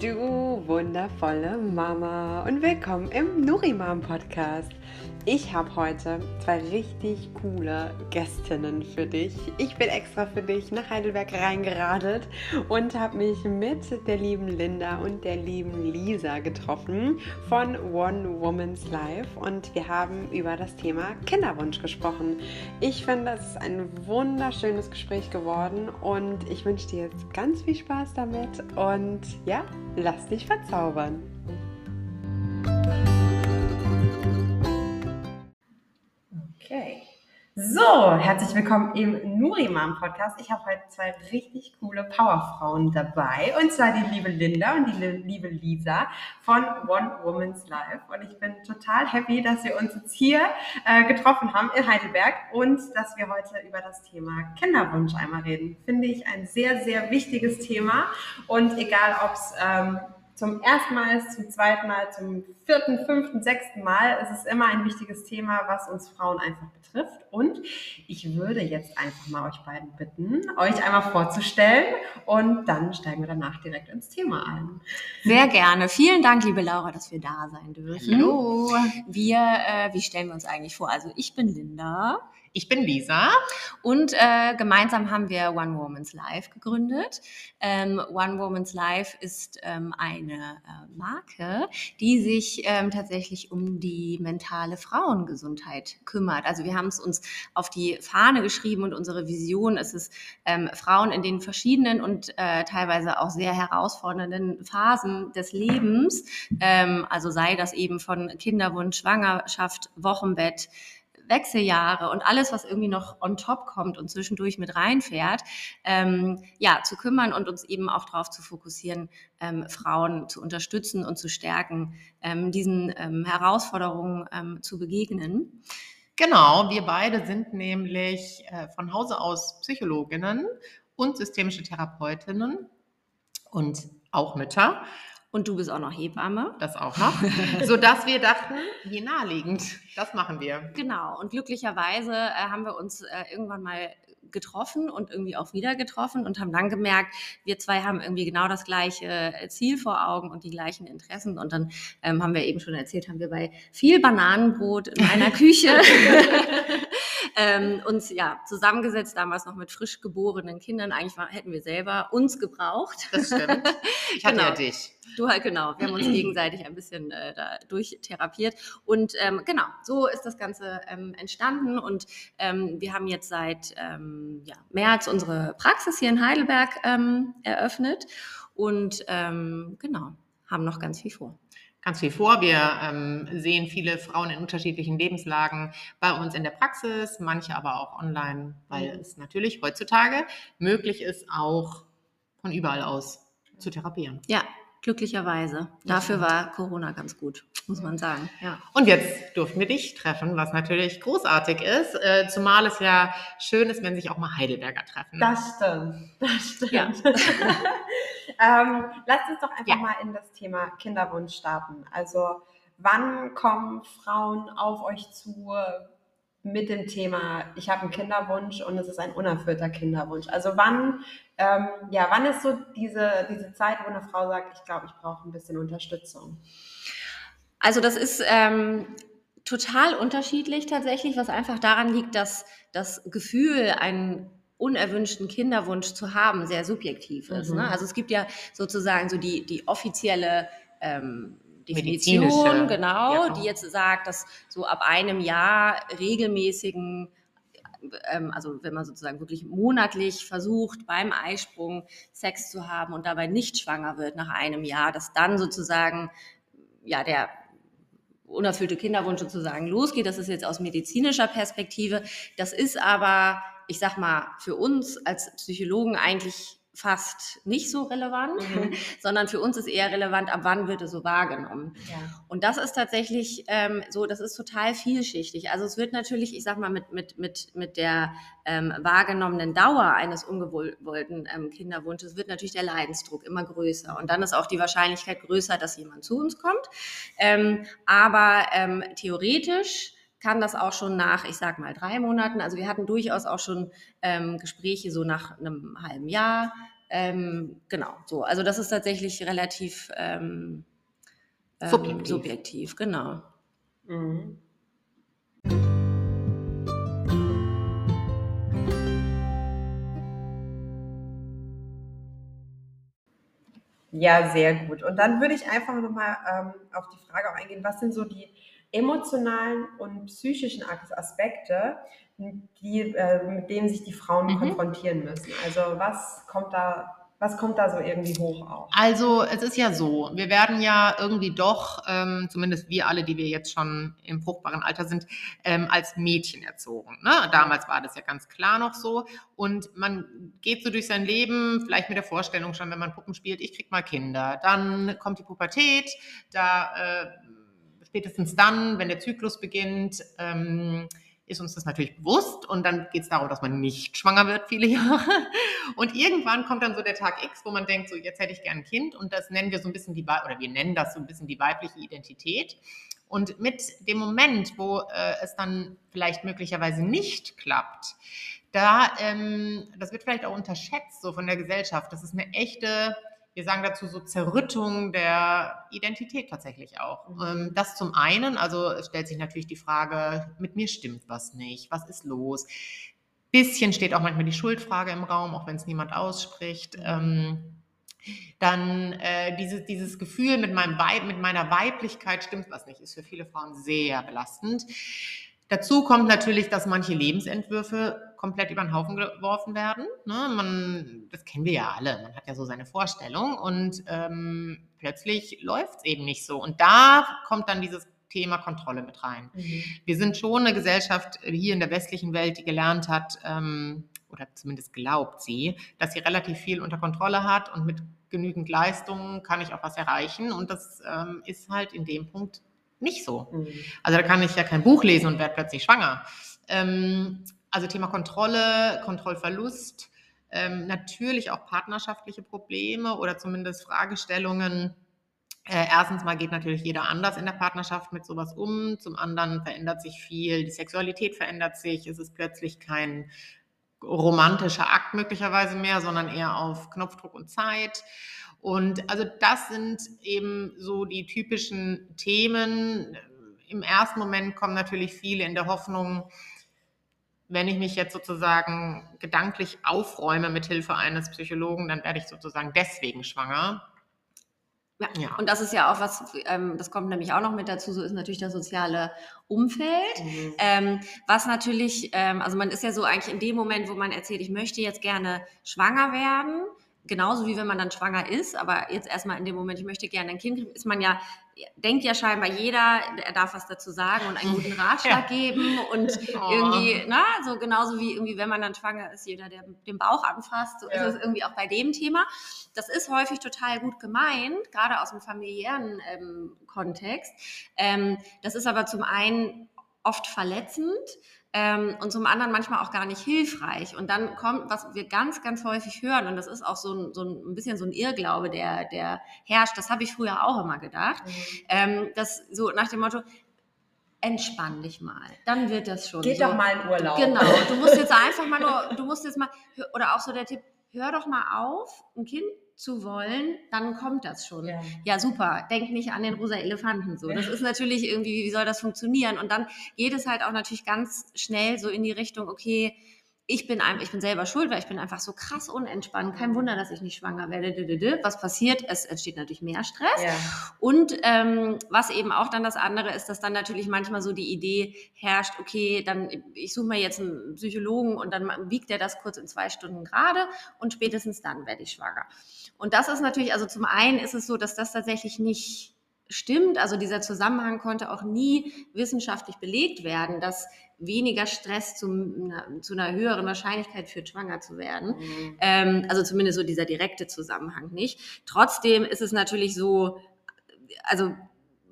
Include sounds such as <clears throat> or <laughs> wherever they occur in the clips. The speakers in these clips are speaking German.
du wundervolle Mama und willkommen im Nurimam Podcast. Ich habe heute zwei richtig coole Gästinnen für dich. Ich bin extra für dich nach Heidelberg reingeradelt und habe mich mit der lieben Linda und der lieben Lisa getroffen von One Woman's Life und wir haben über das Thema Kinderwunsch gesprochen. Ich finde, es ist ein wunderschönes Gespräch geworden und ich wünsche dir jetzt ganz viel Spaß damit und ja, lass dich verzaubern. Okay. So, herzlich willkommen im Nurimam Podcast. Ich habe heute zwei richtig coole Powerfrauen dabei. Und zwar die liebe Linda und die liebe Lisa von One Woman's Life. Und ich bin total happy, dass wir uns jetzt hier äh, getroffen haben in Heidelberg und dass wir heute über das Thema Kinderwunsch einmal reden. Finde ich ein sehr, sehr wichtiges Thema. Und egal, ob es ähm, zum ersten Mal ist, zum zweiten Mal, zum vierten, fünften, sechsten Mal. Es ist immer ein wichtiges Thema, was uns Frauen einfach betrifft. Und ich würde jetzt einfach mal euch beiden bitten, euch einmal vorzustellen und dann steigen wir danach direkt ins Thema ein. Sehr gerne. Vielen Dank, liebe Laura, dass wir da sein dürfen. Hallo. Wir, äh, wie stellen wir uns eigentlich vor? Also ich bin Linda. Ich bin Lisa. Und äh, gemeinsam haben wir One Woman's Life gegründet. Ähm, One Woman's Life ist ähm, eine äh, Marke, die sich ähm, tatsächlich um die mentale Frauengesundheit kümmert. Also wir haben es uns auf die Fahne geschrieben und unsere Vision ist es, ähm, Frauen in den verschiedenen und äh, teilweise auch sehr herausfordernden Phasen des Lebens, ähm, also sei das eben von Kinderwunsch, Schwangerschaft, Wochenbett, Wechseljahre und alles, was irgendwie noch on top kommt und zwischendurch mit reinfährt, ähm, ja, zu kümmern und uns eben auch darauf zu fokussieren, ähm, Frauen zu unterstützen und zu stärken, ähm, diesen ähm, Herausforderungen ähm, zu begegnen. Genau, wir beide sind nämlich äh, von Hause aus Psychologinnen und systemische Therapeutinnen und auch Mütter. Und du bist auch noch Hebamme. Das auch noch. <laughs> Sodass wir dachten, wie naheliegend, das machen wir. Genau. Und glücklicherweise äh, haben wir uns äh, irgendwann mal getroffen und irgendwie auch wieder getroffen und haben dann gemerkt, wir zwei haben irgendwie genau das gleiche äh, Ziel vor Augen und die gleichen Interessen. Und dann ähm, haben wir eben schon erzählt, haben wir bei viel Bananenbrot in einer <laughs> Küche <laughs> ähm, uns ja zusammengesetzt, damals noch mit frisch geborenen Kindern. Eigentlich war, hätten wir selber uns gebraucht. Das stimmt. <laughs> Ich hatte genau. ja dich. Du halt genau. Wir haben uns gegenseitig ein bisschen äh, da durchtherapiert. Und ähm, genau, so ist das Ganze ähm, entstanden. Und ähm, wir haben jetzt seit ähm, ja, März unsere Praxis hier in Heidelberg ähm, eröffnet. Und ähm, genau, haben noch ganz viel vor ganz viel vor. Wir ähm, sehen viele Frauen in unterschiedlichen Lebenslagen bei uns in der Praxis, manche aber auch online, weil mhm. es natürlich heutzutage möglich ist, auch von überall aus zu therapieren. Ja, Glücklicherweise. Dafür war Corona ganz gut, muss man sagen. Ja. Und jetzt durften wir dich treffen, was natürlich großartig ist, äh, zumal es ja schön ist, wenn sich auch mal Heidelberger treffen. Das stimmt, das stimmt. Ja. <laughs> ähm, lasst uns doch einfach ja. mal in das Thema Kinderwunsch starten. Also wann kommen Frauen auf euch zu? mit dem Thema, ich habe einen Kinderwunsch und es ist ein unerfüllter Kinderwunsch. Also wann, ähm, ja, wann ist so diese, diese Zeit, wo eine Frau sagt, ich glaube, ich brauche ein bisschen Unterstützung? Also das ist ähm, total unterschiedlich tatsächlich, was einfach daran liegt, dass das Gefühl, einen unerwünschten Kinderwunsch zu haben, sehr subjektiv ist. Ne? Mhm. Ne? Also es gibt ja sozusagen so die, die offizielle ähm, Definition, genau, ja. die jetzt sagt, dass so ab einem Jahr regelmäßigen ähm, also wenn man sozusagen wirklich monatlich versucht, beim Eisprung Sex zu haben und dabei nicht schwanger wird nach einem Jahr, dass dann sozusagen ja der unerfüllte Kinderwunsch sozusagen losgeht. Das ist jetzt aus medizinischer Perspektive. Das ist aber, ich sag mal, für uns als Psychologen eigentlich fast nicht so relevant, mhm. <laughs> sondern für uns ist eher relevant, ab wann wird es so wahrgenommen. Ja. Und das ist tatsächlich ähm, so, das ist total vielschichtig. Also es wird natürlich, ich sag mal, mit, mit, mit, mit der ähm, wahrgenommenen Dauer eines ungewollten ähm, Kinderwunsches wird natürlich der Leidensdruck immer größer. Und dann ist auch die Wahrscheinlichkeit größer, dass jemand zu uns kommt. Ähm, aber ähm, theoretisch kann das auch schon nach, ich sag mal, drei Monaten. Also wir hatten durchaus auch schon ähm, Gespräche so nach einem halben Jahr, Ähm, genau, so. Also das ist tatsächlich relativ ähm, ähm, Subjektiv. subjektiv, genau. Mhm. Ja, sehr gut. Und dann würde ich einfach nochmal ähm, auf die Frage auch eingehen, was sind so die emotionalen und psychischen As- Aspekte, die, äh, mit denen sich die Frauen Mhm. konfrontieren müssen? Also was kommt da, was kommt da so irgendwie hoch auf? Also es ist ja so, wir werden ja irgendwie doch, ähm, zumindest wir alle, die wir jetzt schon im fruchtbaren Alter sind, ähm, als Mädchen erzogen. Ne? Damals war das ja ganz klar noch so. Und man geht so durch sein Leben, vielleicht mit der Vorstellung schon, wenn man Puppen spielt, ich krieg mal Kinder. Dann kommt die Pubertät, da äh, spätestens dann, wenn der Zyklus beginnt, ähm, ist uns das natürlich bewusst und dann geht es darum, dass man nicht schwanger wird viele <laughs> Jahre. Und irgendwann kommt dann so der Tag X, wo man denkt, so jetzt hätte ich gern ein Kind und das nennen wir so ein bisschen die oder wir nennen das so ein bisschen die weibliche Identität. Und mit dem Moment, wo äh, es dann vielleicht möglicherweise nicht klappt, da, ähm, das wird vielleicht auch unterschätzt so von der Gesellschaft. Das ist eine echte, wir sagen dazu so Zerrüttung der Identität tatsächlich auch. Mhm. Ähm, das zum einen, also es stellt sich natürlich die Frage, mit mir stimmt was nicht, was ist los? Bisschen steht auch manchmal die Schuldfrage im Raum, auch wenn es niemand ausspricht. Ähm, dann äh, dieses, dieses Gefühl mit, meinem Weib, mit meiner Weiblichkeit stimmt was nicht, ist für viele Frauen sehr belastend. Dazu kommt natürlich, dass manche Lebensentwürfe komplett über den Haufen geworfen werden. Ne? Man, das kennen wir ja alle. Man hat ja so seine Vorstellung und ähm, plötzlich läuft es eben nicht so. Und da kommt dann dieses Thema Kontrolle mit rein. Mhm. Wir sind schon eine Gesellschaft hier in der westlichen Welt, die gelernt hat, ähm, oder zumindest glaubt sie, dass sie relativ viel unter Kontrolle hat und mit genügend Leistung kann ich auch was erreichen. Und das ähm, ist halt in dem Punkt nicht so. Mhm. Also da kann ich ja kein Buch lesen und werde plötzlich schwanger. Ähm, also Thema Kontrolle, Kontrollverlust, ähm, natürlich auch partnerschaftliche Probleme oder zumindest Fragestellungen. Äh, erstens mal geht natürlich jeder anders in der Partnerschaft mit sowas um. Zum anderen verändert sich viel, die Sexualität verändert sich. Es ist plötzlich kein romantischer Akt möglicherweise mehr, sondern eher auf Knopfdruck und Zeit. Und also das sind eben so die typischen Themen. Im ersten Moment kommen natürlich viele in der Hoffnung, wenn ich mich jetzt sozusagen gedanklich aufräume mit Hilfe eines Psychologen, dann werde ich sozusagen deswegen schwanger. Ja. Ja. Und das ist ja auch was, ähm, das kommt nämlich auch noch mit dazu, so ist natürlich das soziale Umfeld. Mhm. Ähm, was natürlich, ähm, also man ist ja so eigentlich in dem Moment, wo man erzählt, ich möchte jetzt gerne schwanger werden, genauso wie wenn man dann schwanger ist, aber jetzt erstmal in dem Moment, ich möchte gerne ein Kind kriegen, ist man ja, denkt ja scheinbar jeder, er darf was dazu sagen und einen guten <laughs> Ratschlag geben und <laughs> Oh. irgendwie, na, so genauso wie irgendwie, wenn man dann schwanger ist, jeder, der den Bauch anfasst, so Ja. ist es irgendwie auch bei dem Thema. Das ist häufig total gut gemeint, gerade aus dem familiären ähm, Kontext. Ähm, das ist aber zum einen oft verletzend ähm, und zum anderen manchmal auch gar nicht hilfreich. Und dann kommt, was wir ganz, ganz häufig hören, und das ist auch so ein, so ein bisschen so ein Irrglaube, der, der herrscht, das habe ich früher auch immer gedacht, Mhm. ähm, dass so nach dem Motto, entspann dich mal, dann wird das schon. Geht so. doch mal in Urlaub. Genau, du musst jetzt <laughs> einfach mal nur, du musst jetzt mal, oder auch so der Tipp, hör doch mal auf, ein Kind zu wollen, dann kommt das schon. Ja. Ja, super. Denk nicht an den rosa Elefanten so. Das ist natürlich irgendwie, wie soll das funktionieren? Und dann geht es halt auch natürlich ganz schnell so in die Richtung, okay, ich bin, ein, ich bin selber schuld, weil ich bin einfach so krass unentspannt. Kein Wunder, dass ich nicht schwanger werde. Was passiert? Es entsteht natürlich mehr Stress. Ja. Und ähm, was eben auch dann das andere ist, dass dann natürlich manchmal so die Idee herrscht, okay, dann ich suche mir jetzt einen Psychologen und dann wiegt der das kurz in zwei Stunden gerade und spätestens dann werde ich schwanger. Und das ist natürlich, also zum einen ist es so, dass das tatsächlich nicht stimmt. Also dieser Zusammenhang konnte auch nie wissenschaftlich belegt werden, dass weniger Stress zum, zu einer höheren Wahrscheinlichkeit führt, schwanger zu werden. Mhm. Ähm, also zumindest so dieser direkte Zusammenhang nicht. Trotzdem ist es natürlich so, also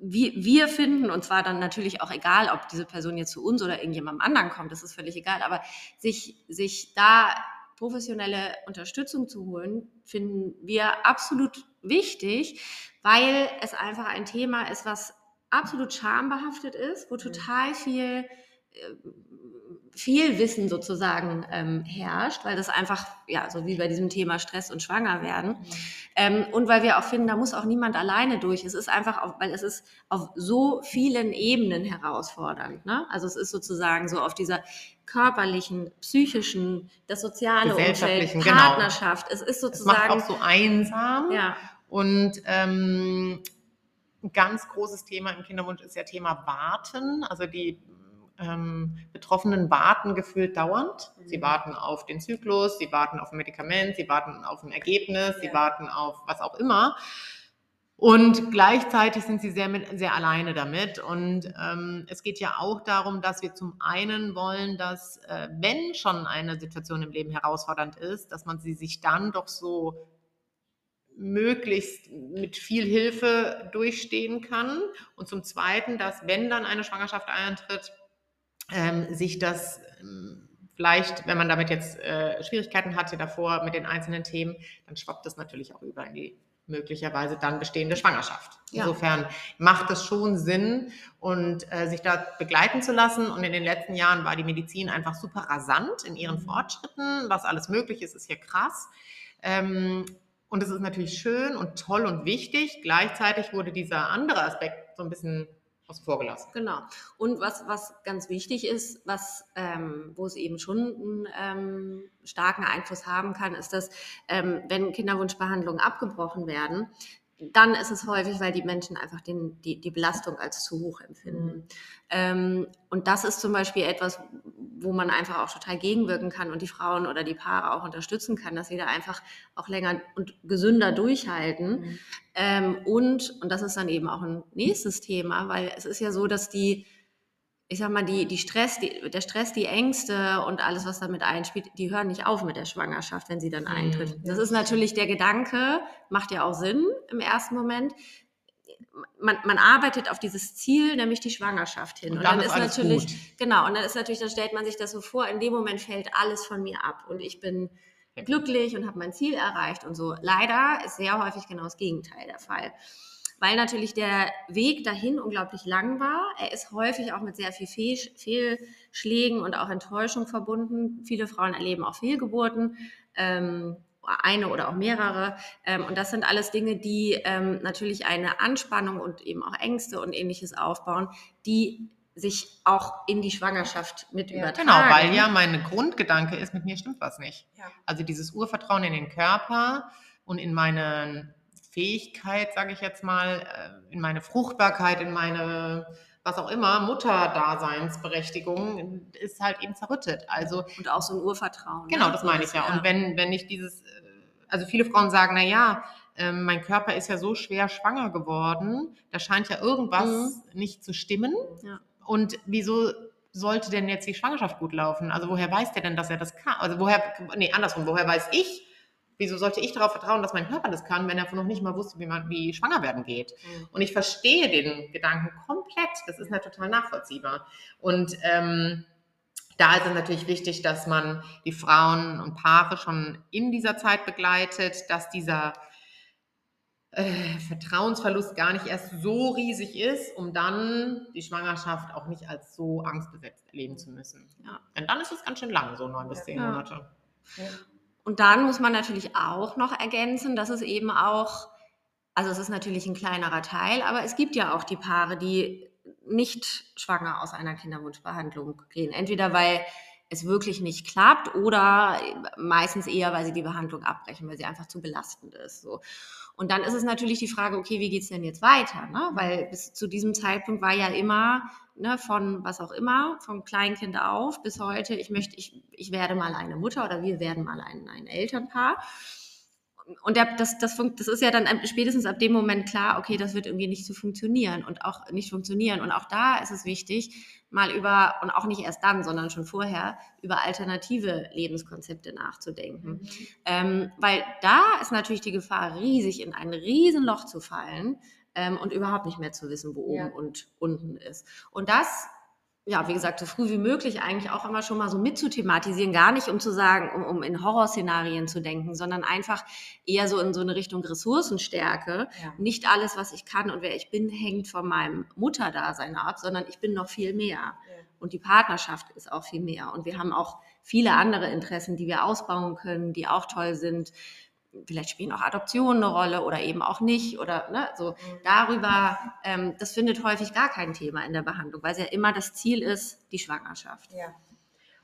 wir, wir finden, und zwar dann natürlich auch egal, ob diese Person jetzt zu uns oder irgendjemandem anderen kommt, das ist völlig egal, aber sich, sich da professionelle Unterstützung zu holen, finden wir absolut wichtig, weil es einfach ein Thema ist, was absolut schambehaftet ist, wo total viel äh, Fehlwissen sozusagen ähm, herrscht, weil das einfach, ja, so wie bei diesem Thema Stress und Schwangerwerden. Mhm. Ähm, und weil wir auch finden, da muss auch niemand alleine durch. Es ist einfach, auf, weil es ist auf so vielen Ebenen herausfordernd. Ne? Also es ist sozusagen so auf dieser körperlichen, psychischen, das soziale Umfeld, genau. Partnerschaft. Genau. Es ist sozusagen. Es macht auch so einsam. Ja. Und ähm, ein ganz großes Thema im Kinderwunsch ist ja Thema Warten. Also die ähm, Betroffenen warten gefühlt dauernd. Sie mhm. warten auf den Zyklus, sie warten auf ein Medikament, sie warten auf ein Ergebnis, ja. sie warten auf was auch immer. Und gleichzeitig sind sie sehr, mit, sehr alleine damit. Und ähm, es geht ja auch darum, dass wir zum einen wollen, dass äh, wenn schon eine Situation im Leben herausfordernd ist, dass man sie sich dann doch so möglichst mit viel Hilfe durchstehen kann. Und zum Zweiten, dass wenn dann eine Schwangerschaft eintritt, ähm, sich das ähm, vielleicht, wenn man damit jetzt äh, Schwierigkeiten hatte davor mit den einzelnen Themen, dann schwappt das natürlich auch über in die möglicherweise dann bestehende Schwangerschaft. Ja. Insofern macht es schon Sinn und äh, sich da begleiten zu lassen. Und in den letzten Jahren war die Medizin einfach super rasant in ihren mhm. Fortschritten. Was alles möglich ist, ist hier krass. Ähm, und es ist natürlich schön und toll und wichtig. Gleichzeitig wurde dieser andere Aspekt so ein bisschen außen vor gelassen. Genau. Und was, was ganz wichtig ist, was, ähm, wo es eben schon einen ähm, starken Einfluss haben kann, ist, dass ähm, wenn Kinderwunschbehandlungen abgebrochen werden, dann ist es häufig, weil die Menschen einfach den, die, die Belastung als zu hoch empfinden. Mhm. Ähm, und das ist zum Beispiel etwas, wo man einfach auch total gegenwirken kann und die Frauen oder die Paare auch unterstützen kann, dass sie da einfach auch länger und gesünder durchhalten. Mhm. Ähm, und, und das ist dann eben auch ein nächstes Thema, weil es ist ja so, dass die ich sag mal, die, die Stress, die, der Stress, die Ängste und alles, was damit einspielt, die hören nicht auf mit der Schwangerschaft, wenn sie dann eintritt. Mhm. Das ist natürlich der Gedanke, macht ja auch Sinn im ersten Moment. Man, man arbeitet auf dieses Ziel, nämlich die Schwangerschaft hin. Und, und dann, dann, ist, natürlich, gut. genau, und dann ist natürlich, dann stellt man sich das so vor, in dem Moment fällt alles von mir ab und ich bin glücklich und habe mein Ziel erreicht und so. Leider ist sehr häufig genau das Gegenteil der Fall weil natürlich der Weg dahin unglaublich lang war. Er ist häufig auch mit sehr viel Fehl Fehlschlägen und auch Enttäuschung verbunden. Viele Frauen erleben auch Fehlgeburten. Ähm, eine oder auch mehrere. Ähm, und das sind alles Dinge, die ähm, natürlich eine Anspannung und eben auch Ängste und ähnliches aufbauen, die sich auch in die Schwangerschaft mit ja, übertragen. Genau, weil ja mein Grundgedanke ist, mit mir stimmt was nicht. Ja. Also dieses Urvertrauen in den Körper und in meinen Fähigkeit, sage ich jetzt mal, äh, in meine Fruchtbarkeit, in meine was auch immer, Mutterdaseinsberechtigung ist halt eben zerrüttet. Also und auch so ein Urvertrauen. Genau, ne? das meine ich ja. Und wenn wenn ich dieses, äh, also viele Frauen sagen, na ja, ähm, mein Körper ist ja so schwer schwanger geworden, da scheint ja irgendwas mhm. nicht zu stimmen. Ja. Und wieso sollte denn jetzt die Schwangerschaft gut laufen? Also woher weiß der denn, dass er das kann? Also woher, nee, andersrum, woher weiß ich, wieso sollte ich darauf vertrauen, dass mein Körper das kann, wenn er noch nicht mal wusste, wie man wie schwanger werden geht? Mhm. Und ich verstehe den Gedanken komplett. Das ist ja total nachvollziehbar. Und ähm, da ist es natürlich wichtig, dass man die Frauen und Paare schon in dieser Zeit begleitet, dass dieser äh, Vertrauensverlust gar nicht erst so riesig ist, um dann die Schwangerschaft auch nicht als so angstbesetzt erleben zu müssen. Ja. Denn dann ist es ganz schön lang, so neun bis zehn ja. Monate. Ja. Und dann muss man natürlich auch noch ergänzen, dass es eben auch, also es ist natürlich ein kleinerer Teil, aber es gibt ja auch die Paare, die nicht schwanger aus einer Kinderwunschbehandlung gehen. Entweder weil es wirklich nicht klappt oder meistens eher, weil sie die Behandlung abbrechen, weil sie einfach zu belastend ist. So. Und dann ist es natürlich die Frage, okay, wie geht es denn jetzt weiter? Ne? Weil bis zu diesem Zeitpunkt war ja immer ne, von was auch immer, vom Kleinkind auf bis heute, ich möchte, ich, ich werde mal eine Mutter oder wir werden mal ein, ein Elternpaar. Und der, das, das, das ist ja dann spätestens ab dem Moment klar, okay, das wird irgendwie nicht so funktionieren und auch nicht funktionieren. Und auch da ist es wichtig, mal über, und auch nicht erst dann, sondern schon vorher, über alternative Lebenskonzepte nachzudenken. Mhm. Ähm, weil da ist natürlich die Gefahr riesig, in ein Riesenloch zu fallen, ähm, und überhaupt nicht mehr zu wissen, wo oben ja. und unten ist. Und das ja, wie gesagt, so früh wie möglich eigentlich auch immer schon mal so mitzuthematisieren, gar nicht um zu sagen, um, um in Horrorszenarien zu denken, sondern einfach eher so in so eine Richtung Ressourcenstärke. Ja. Nicht alles, was ich kann und wer ich bin, hängt von meinem Mutterdasein ab, sondern ich bin noch viel mehr. Ja. und die Partnerschaft ist auch viel mehr. Und wir haben auch viele andere Interessen, die wir ausbauen können, die auch toll sind. Vielleicht spielen auch Adoptionen eine Rolle oder eben auch nicht oder ne, so Mhm. darüber. Ähm, das findet häufig gar kein Thema in der Behandlung, weil es ja immer das Ziel ist, die Schwangerschaft. Ja.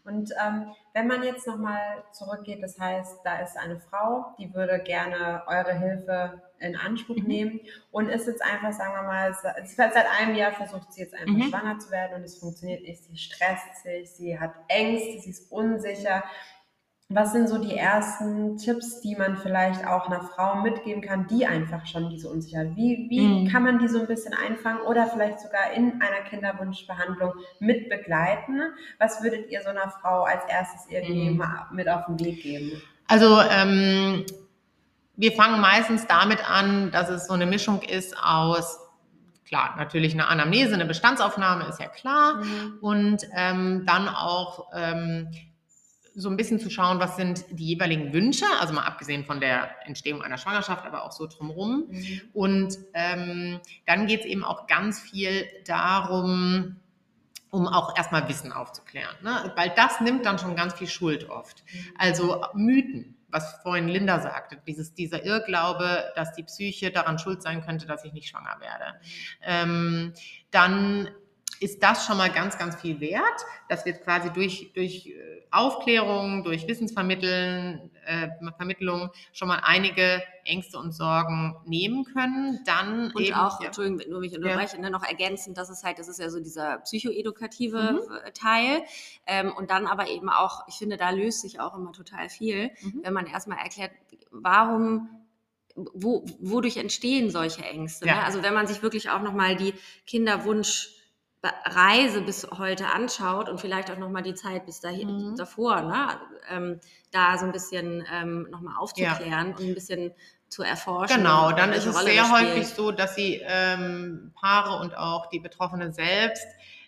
Und ähm, wenn man jetzt nochmal zurückgeht, das heißt, da ist eine Frau, die würde gerne eure Hilfe in Anspruch Mhm. nehmen und ist jetzt einfach, sagen wir mal, se- seit einem Jahr versucht sie jetzt einfach Mhm. schwanger zu werden und es funktioniert nicht. Sie stresst sich, sie hat Ängste, sie ist unsicher. Was sind so die ersten Tipps, die man vielleicht auch einer Frau mitgeben kann, die einfach schon diese Unsicherheit? Wie, wie Mhm. kann man die so ein bisschen einfangen oder vielleicht sogar in einer Kinderwunschbehandlung mit begleiten? Was würdet ihr so einer Frau als erstes irgendwie Mhm. mal mit auf den Weg geben? Also ähm, wir fangen meistens damit an, dass es so eine Mischung ist aus, klar, natürlich eine Anamnese, eine Bestandsaufnahme ist ja klar. Und ähm, dann auch ähm, so ein bisschen zu schauen, was sind die jeweiligen Wünsche, also mal abgesehen von der Entstehung einer Schwangerschaft, aber auch so drumherum. Mhm. Und ähm, dann geht es eben auch ganz viel darum, um auch erstmal Wissen aufzuklären. Ne? Weil das nimmt dann schon ganz viel Schuld oft. Also Mythen, was vorhin Linda sagte, dieses, dieser Irrglaube, dass die Psyche daran schuld sein könnte, dass ich nicht schwanger werde. Ähm, dann ist das schon mal ganz, ganz viel wert, dass wir quasi durch, durch äh, Aufklärung, durch Wissensvermitteln, äh, Vermittlung schon mal einige Ängste und Sorgen nehmen können. Dann Und eben, auch, ja. Entschuldigung, nur mich unterbreche, ne, noch ergänzend, das ist halt, das ist ja so dieser psychoedukative Mhm. äh, Teil. Ähm, und dann aber eben auch, ich finde, da löst sich auch immer total viel, Mhm. wenn man erstmal erklärt, warum wo, wodurch entstehen solche Ängste. Ja. Ne? Also wenn man sich wirklich auch nochmal die Kinderwunschreise bis heute anschaut und vielleicht auch nochmal die Zeit bis dahin, Mhm. davor, ne? ähm, da so ein bisschen ähm, nochmal aufzuklären und ein bisschen zu erforschen. Genau, dann welche ist es Rolle sehr das häufig so, dass die ähm, Paare und auch die Betroffene selbst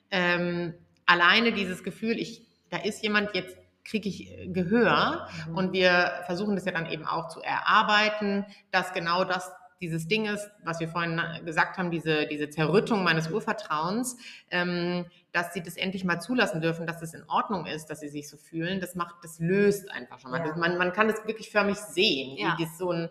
ähm, alleine dieses Gefühl, ich, da ist jemand, jetzt kriege ich äh, Gehör Mhm. und wir versuchen das ja dann eben auch zu erarbeiten, dass genau das dieses Ding ist, was wir vorhin gesagt haben, diese, diese Zerrüttung meines Urvertrauens, ähm, dass sie das endlich mal zulassen dürfen, dass es in Ordnung ist, dass sie sich so fühlen, das macht, das löst einfach schon mal. Ja. Man, man kann das wirklich förmlich sehen, Ja. wie das so ein,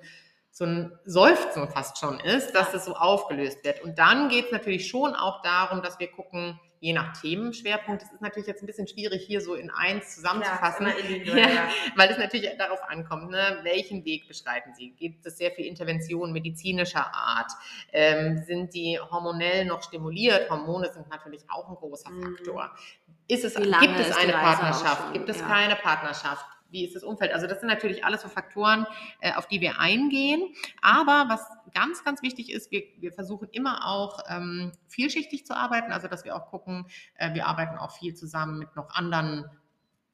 so ein Seufzen fast schon ist, dass Ja. das so aufgelöst wird. Und dann geht es natürlich schon auch darum, dass wir gucken, je nach Themenschwerpunkt, das ist natürlich jetzt ein bisschen schwierig, hier so in eins zusammenzufassen. Individuell, ja. Weil es natürlich darauf ankommt, ne? welchen Weg beschreiten Sie? Gibt es sehr viel Intervention medizinischer Art? Ähm, sind die hormonell noch stimuliert? Hormone sind natürlich auch ein großer Mhm. Faktor. Ist es, gibt es eine Partnerschaft? schon? Gibt es Ja. keine Partnerschaft? Wie ist das Umfeld? Also das sind natürlich alles so Faktoren, äh, auf die wir eingehen. Aber was ganz, ganz wichtig ist, wir, wir versuchen immer auch ähm, vielschichtig zu arbeiten. Also dass wir auch gucken, äh, wir arbeiten auch viel zusammen mit noch anderen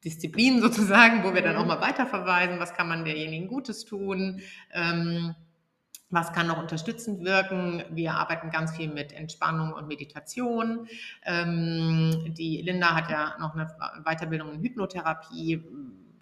Disziplinen <laughs> sozusagen, wo wir dann Mhm. auch mal weiterverweisen, was kann man derjenigen Gutes tun, ähm, was kann noch unterstützend wirken. Wir arbeiten ganz viel mit Entspannung und Meditation. Ähm, die Linda hat ja noch eine Weiterbildung in Hypnotherapie.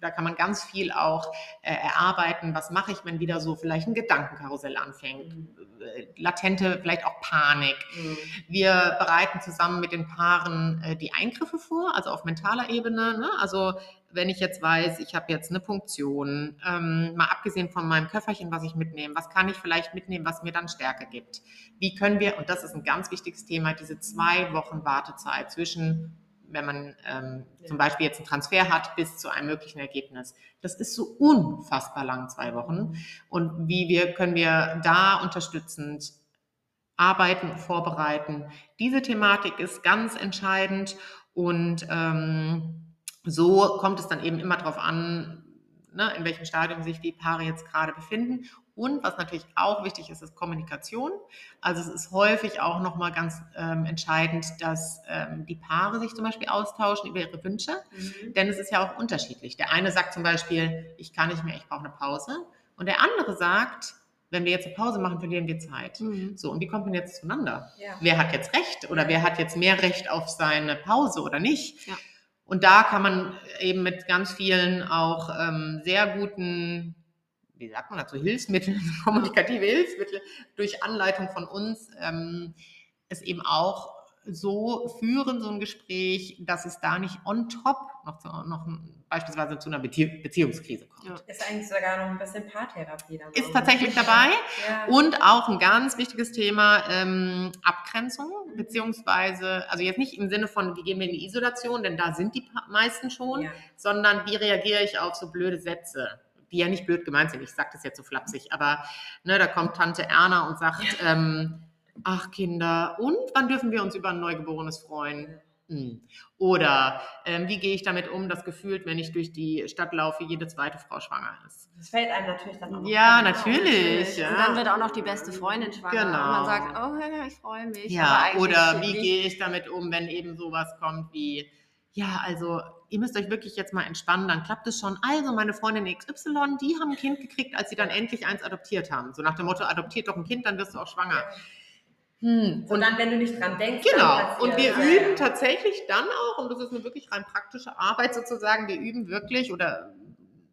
Da kann man ganz viel auch äh, erarbeiten. Was mache ich, wenn wieder so vielleicht ein Gedankenkarussell anfängt? Äh, Latente, vielleicht auch Panik. Mhm. Wir bereiten zusammen mit den Paaren äh, die Eingriffe vor, also auf mentaler Ebene. Ne? Also wenn ich jetzt weiß, ich habe jetzt eine Punktion, ähm, mal abgesehen von meinem Köfferchen, was ich mitnehme, was kann ich vielleicht mitnehmen, was mir dann Stärke gibt? Wie können wir, und das ist ein ganz wichtiges Thema, diese zwei Wochen Wartezeit zwischen, wenn man ähm, zum Beispiel jetzt einen Transfer hat, bis zu einem möglichen Ergebnis. Das ist so unfassbar lang, zwei Wochen. Und wie wir, können wir da unterstützend arbeiten, vorbereiten. Diese Thematik ist ganz entscheidend und ähm, so kommt es dann eben immer darauf an, ne, in welchem Stadium sich die Paare jetzt gerade befinden. Und was natürlich auch wichtig ist, ist Kommunikation. Also es ist häufig auch nochmal ganz ähm, entscheidend, dass ähm, die Paare sich zum Beispiel austauschen über ihre Wünsche. Mhm. Denn es ist ja auch unterschiedlich. Der eine sagt zum Beispiel, ich kann nicht mehr, ich brauche eine Pause. Und der andere sagt, wenn wir jetzt eine Pause machen, verlieren wir Zeit. Mhm. So, und wie kommt man jetzt zueinander? Ja. Wer hat jetzt Recht oder wer hat jetzt mehr Recht auf seine Pause oder nicht? Ja. Und da kann man eben mit ganz vielen auch ähm, sehr guten, wie sagt man dazu, Hilfsmitteln, <laughs> kommunikative Hilfsmittel durch Anleitung von uns ähm, es eben auch so führen, so ein Gespräch, dass es da nicht on top noch, zu, noch beispielsweise zu einer Bezie Beziehungskrise kommt. Ja. Ist eigentlich sogar noch ein bisschen Paartherapie dabei. Ist tatsächlich dabei. Ja. Und auch ein ganz wichtiges Thema ähm, Abgrenzung, beziehungsweise, also jetzt nicht im Sinne von, wie gehen wir in die Isolation, denn da sind die meisten schon, ja. sondern wie reagiere ich auf so blöde Sätze die ja nicht blöd gemeint sind. Ich sage das jetzt so flapsig, aber ne, da kommt Tante Erna und sagt, ähm, ach Kinder, und wann dürfen wir uns über ein Neugeborenes freuen? Hm. Oder ähm, wie gehe ich damit um, dass gefühlt, wenn ich durch die Stadt laufe, jede zweite Frau schwanger ist? Das fällt einem natürlich dann auch Ja, natürlich. Ja. Und dann wird auch noch die beste Freundin schwanger. Genau. Und man sagt, oh ja, ich freue mich. Ja, oder wie gehe ich damit um, wenn eben sowas kommt wie, ja, also ihr müsst euch wirklich jetzt mal entspannen, dann klappt es schon. Also meine Freundin XY, die haben ein Kind gekriegt, als sie dann endlich eins adoptiert haben. So nach dem Motto, adoptiert doch ein Kind, dann wirst du auch schwanger. Hm. Und dann, wenn du nicht dran denkst. Genau. Und wir üben tatsächlich dann auch, und das ist eine wirklich rein praktische Arbeit sozusagen, wir üben wirklich oder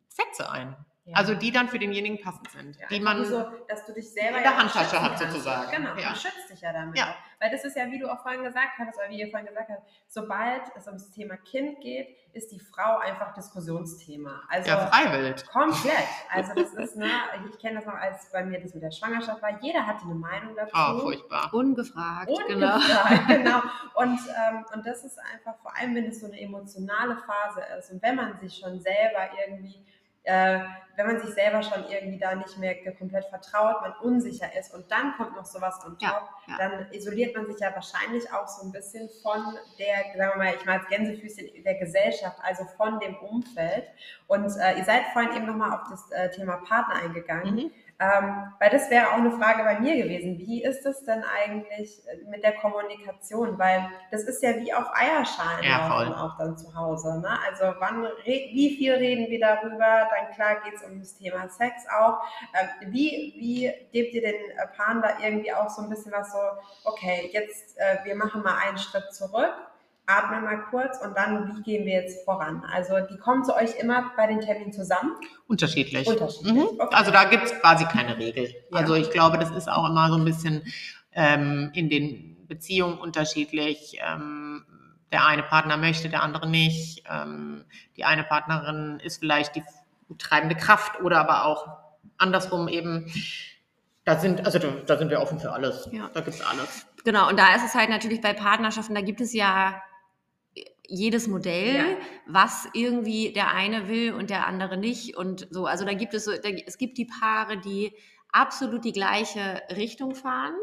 Sätze ein. Ja. Also die dann für denjenigen passend sind. Ja, die man so, dass du dich selber in der Handtasche hat sozusagen. Genau, ja. du schützt dich ja damit. Ja. Weil das ist ja, wie du auch vorhin gesagt hast, oder wie ihr vorhin gesagt habt, sobald es ums Thema Kind geht, ist die Frau einfach Diskussionsthema. Also ja, freiwillig. Komplett. <laughs> Also das ist, ne, ich kenne das noch, als bei mir das mit der Schwangerschaft war, jeder hatte eine Meinung dazu. Oh, furchtbar. Ungefragt, genau. Ungefragt, genau. <laughs> genau. Und, ähm, und das ist einfach, vor allem wenn es so eine emotionale Phase ist und wenn man sich schon selber irgendwie äh, wenn man sich selber schon irgendwie da nicht mehr komplett vertraut, man unsicher ist und dann kommt noch sowas on top, ja, ja. dann isoliert man sich ja wahrscheinlich auch so ein bisschen von der, sagen wir mal, ich mal als Gänsefüßchen der Gesellschaft, also von dem Umfeld. Und äh, ihr seid vorhin eben nochmal auf das äh, Thema Partner eingegangen. Mhm. Ähm, weil das wäre auch eine Frage bei mir gewesen. Wie ist es denn eigentlich mit der Kommunikation? Weil das ist ja wie auf Eierschalen ja, auch dann zu Hause. Ne? Also wann wie viel reden wir darüber? Dann klar geht es um das Thema Sex auch. Ähm, wie, wie gebt ihr den Paaren da irgendwie auch so ein bisschen was so, okay, jetzt äh, wir machen mal einen Schritt zurück atmen mal kurz und dann, wie gehen wir jetzt voran? Also die kommen zu euch immer bei den Terminen zusammen? Unterschiedlich. Unterschiedlich. Mhm. Okay. Also da gibt es quasi keine Regel. Ja. Also ich glaube, das ist auch immer so ein bisschen ähm, in den Beziehungen unterschiedlich. Ähm, der eine Partner möchte, der andere nicht. Ähm, die eine Partnerin ist vielleicht die treibende Kraft oder aber auch andersrum eben. Da sind, also da, da sind wir offen für alles. Ja. Da gibt es alles. Genau, und da ist es halt natürlich bei Partnerschaften, da gibt es ja jedes Modell, ja. was irgendwie der eine will und der andere nicht und so. Also da gibt es so, da, es gibt die Paare, die absolut die gleiche Richtung fahren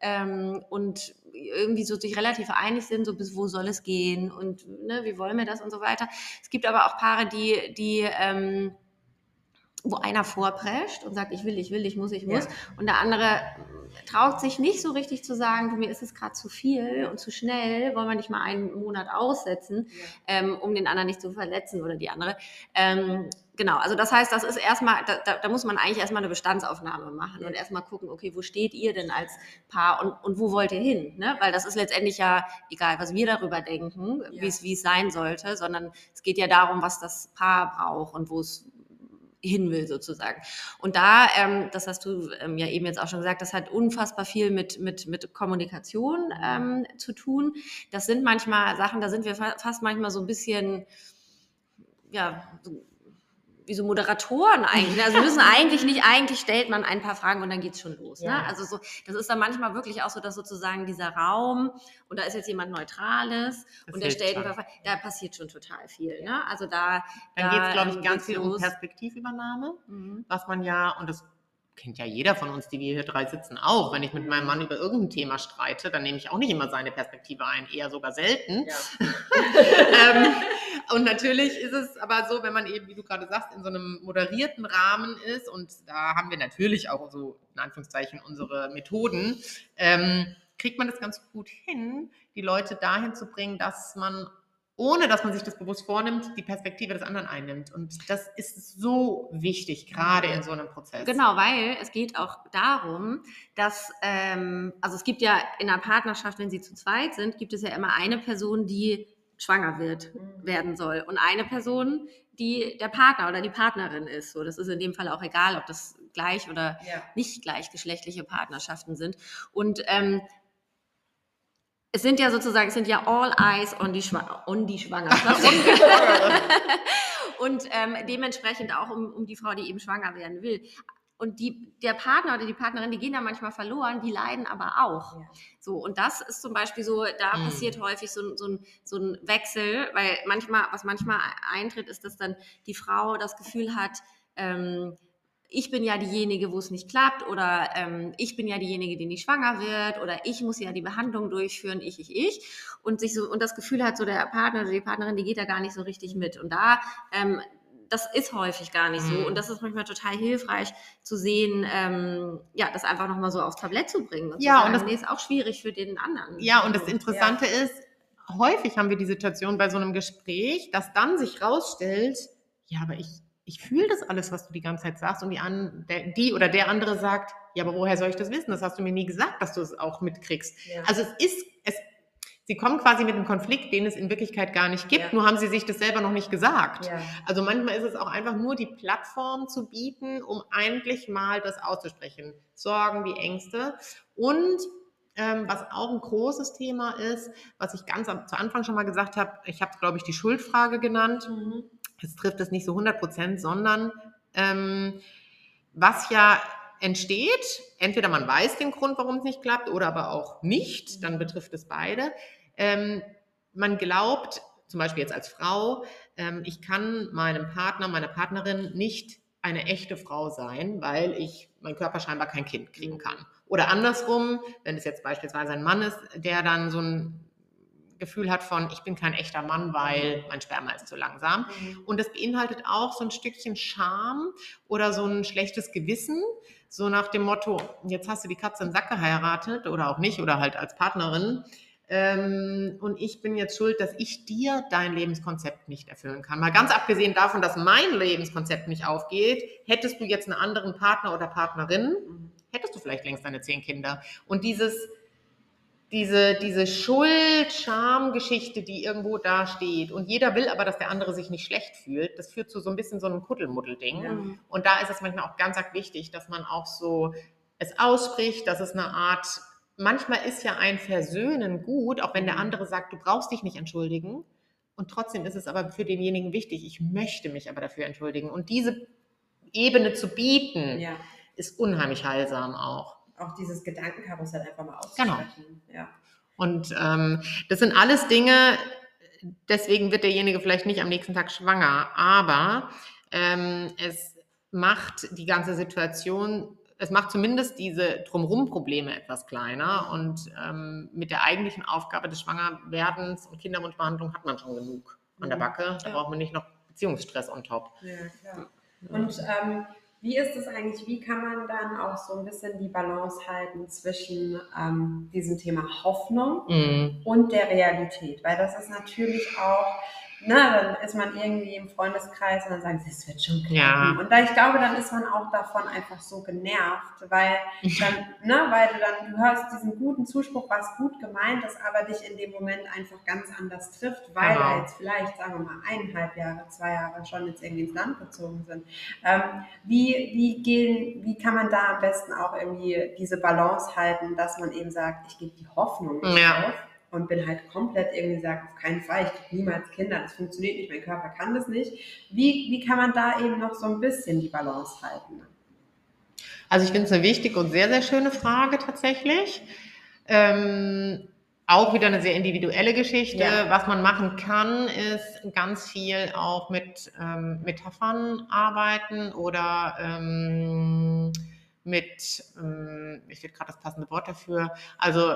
ähm, und irgendwie so sich relativ einig sind, so bis wo soll es gehen und ne, wie wollen wir das und so weiter. Es gibt aber auch Paare, die, die ähm, wo einer vorprescht und sagt, ich will, ich will, ich muss, ich muss. Ja. Und der andere traut sich nicht so richtig zu sagen, mir ist es gerade zu viel und zu schnell, wollen wir nicht mal einen Monat aussetzen, ja. ähm, um den anderen nicht zu verletzen oder die andere. Ähm, genau, also das heißt, das ist erstmal, da, da, da muss man eigentlich erstmal eine Bestandsaufnahme machen ja. und erstmal gucken, okay, wo steht ihr denn als Paar und, und wo wollt ihr hin? Ne? Weil das ist letztendlich ja egal, was wir darüber denken, ja. wie es sein sollte, sondern es geht ja darum, was das Paar braucht und wo es hin will sozusagen. Und da, ähm, das hast du ähm, ja eben jetzt auch schon gesagt, das hat unfassbar viel mit, mit, mit Kommunikation ähm, zu tun. Das sind manchmal Sachen, da sind wir fa fast manchmal so ein bisschen, ja, so wie so Moderatoren eigentlich. Ne? Also müssen <laughs> eigentlich nicht, eigentlich stellt man ein paar Fragen und dann geht's schon los. Ne? Ja. Ne? Also so, das ist dann manchmal wirklich auch so, dass sozusagen dieser Raum und da ist jetzt jemand Neutrales das und der stellt ein paar Fragen, da passiert schon total viel. Ne? Also da. Dann da, geht es, glaube ich, ähm, ganz viel los. um Perspektivübernahme, mhm. was man ja, und das kennt ja jeder von uns, die wir hier drei sitzen, auch. Wenn ich mit meinem Mann über irgendein Thema streite, dann nehme ich auch nicht immer seine Perspektive ein, eher sogar selten. Ja. <laughs> ähm, und natürlich ist es aber so, wenn man eben, wie du gerade sagst, in so einem moderierten Rahmen ist, und da haben wir natürlich auch so, in Anführungszeichen, unsere Methoden, ähm, kriegt man das ganz gut hin, die Leute dahin zu bringen, dass man ohne dass man sich das bewusst vornimmt, die Perspektive des anderen einnimmt. Und das ist so wichtig, gerade in so einem Prozess. Genau, weil es geht auch darum, dass, ähm, also es gibt ja in einer Partnerschaft, wenn sie zu zweit sind, gibt es ja immer eine Person, die schwanger wird, mhm. werden soll und eine Person, die der Partner oder die Partnerin ist. So, das ist in dem Fall auch egal, ob das gleich oder ja. nicht gleichgeschlechtliche Partnerschaften sind. Und ähm, es sind ja sozusagen, es sind ja all eyes on die, Schwa on die Schwangerschaft. <laughs> und ähm, dementsprechend auch um, um die Frau, die eben schwanger werden will. Und die, der Partner oder die Partnerin, die gehen da manchmal verloren, die leiden aber auch. Ja. So, und das ist zum Beispiel so, da mhm. passiert häufig so, so, ein, so ein Wechsel, weil manchmal, was manchmal eintritt, ist, dass dann die Frau das Gefühl hat, ähm, ich bin ja diejenige, wo es nicht klappt oder ähm, ich bin ja diejenige, die nicht schwanger wird oder ich muss ja die Behandlung durchführen, ich, ich, ich und sich so und das Gefühl hat so der Partner oder die Partnerin, die geht da gar nicht so richtig mit und da ähm, das ist häufig gar nicht so. Und mhm. das ist manchmal total hilfreich zu sehen, ähm, ja, das einfach nochmal so aufs Tablett zu bringen. Und ja, zu und das nee, ist auch schwierig für den anderen. Ja, und das Interessante ja. ist, häufig haben wir die Situation bei so einem Gespräch, dass dann sich rausstellt, ja, aber ich, ich fühle das alles, was du die ganze Zeit sagst. Und die, an, der, die oder der andere sagt, ja, aber woher soll ich das wissen? Das hast du mir nie gesagt, dass du es auch mitkriegst. Ja. Also es ist, es Sie kommen quasi mit einem Konflikt, den es in Wirklichkeit gar nicht gibt, ja. nur haben sie sich das selber noch nicht gesagt. Ja. Also manchmal ist es auch einfach nur die Plattform zu bieten, um eigentlich mal das auszusprechen. Sorgen, die Ängste. Und ähm, was auch ein großes Thema ist, was ich ganz am, zu Anfang schon mal gesagt habe, ich habe es, glaube ich, die Schuldfrage genannt. Mhm. Jetzt trifft es nicht so 100 Prozent, sondern ähm, was ja entsteht. Entweder man weiß den Grund, warum es nicht klappt, oder aber auch nicht. Dann betrifft es beide. Ähm, man glaubt, zum Beispiel jetzt als Frau, ähm, ich kann meinem Partner, meiner Partnerin nicht eine echte Frau sein, weil ich mein Körper scheinbar kein Kind kriegen kann. Oder andersrum, wenn es jetzt beispielsweise ein Mann ist, der dann so ein Gefühl hat von, ich bin kein echter Mann, weil mein Sperma ist zu langsam. Mhm. Und das beinhaltet auch so ein Stückchen Scham oder so ein schlechtes Gewissen, so nach dem Motto, jetzt hast du die Katze im Sack geheiratet oder auch nicht oder halt als Partnerin. Ähm, und ich bin jetzt schuld, dass ich dir dein Lebenskonzept nicht erfüllen kann. Mal ganz abgesehen davon, dass mein Lebenskonzept nicht aufgeht, hättest du jetzt einen anderen Partner oder Partnerin, mhm. hättest du vielleicht längst deine zehn Kinder. Und dieses, diese, diese Schuld-Scham-Geschichte, die irgendwo da steht. Und jeder will aber, dass der andere sich nicht schlecht fühlt. Das führt zu so ein bisschen so einem Kuddelmuddel-Ding. Ja. Und da ist es manchmal auch ganz, ganz wichtig, dass man auch so es ausspricht, dass es eine Art, manchmal ist ja ein Versöhnen gut, auch wenn der andere sagt, du brauchst dich nicht entschuldigen. Und trotzdem ist es aber für denjenigen wichtig, ich möchte mich aber dafür entschuldigen. Und diese Ebene zu bieten, ja. ist unheimlich heilsam auch auch dieses Gedankenkarussell einfach mal auszusprechen. Genau. Ja. Und ähm, das sind alles Dinge, deswegen wird derjenige vielleicht nicht am nächsten Tag schwanger, aber ähm, es macht die ganze Situation, es macht zumindest diese Drumherum-Probleme etwas kleiner und ähm, mit der eigentlichen Aufgabe des Schwangerwerdens und Kinderwunschbehandlung hat man schon genug an der mhm. Backe. Da ja. braucht man nicht noch Beziehungsstress on top. Ja, klar. Und ähm, wie ist es eigentlich, wie kann man dann auch so ein bisschen die Balance halten zwischen ähm, diesem Thema Hoffnung mm. und der Realität? Weil das ist natürlich auch na, dann ist man irgendwie im Freundeskreis und dann sagen sie, es wird schon klappen. Ja. Und da, ich glaube, dann ist man auch davon einfach so genervt, weil <laughs> dann, ne, weil du dann, du hörst diesen guten Zuspruch, was gut gemeint ist, aber dich in dem Moment einfach ganz anders trifft, weil genau. da jetzt vielleicht, sagen wir mal, eineinhalb Jahre, zwei Jahre schon jetzt irgendwie ins Land gezogen sind. Ähm, wie, wie gehen, wie kann man da am besten auch irgendwie diese Balance halten, dass man eben sagt, ich gebe die Hoffnung nicht ja. auf, und bin halt komplett irgendwie gesagt, auf keinen Fall, ich kriege niemals Kinder, das funktioniert nicht, mein Körper kann das nicht. Wie, wie kann man da eben noch so ein bisschen die Balance halten? Also ich finde es eine wichtige und sehr, sehr schöne Frage tatsächlich. Ähm, auch wieder eine sehr individuelle Geschichte. Ja. Was man machen kann, ist ganz viel auch mit ähm, Metaphern arbeiten oder ähm, mit, ähm, ich finde gerade das passende Wort dafür, also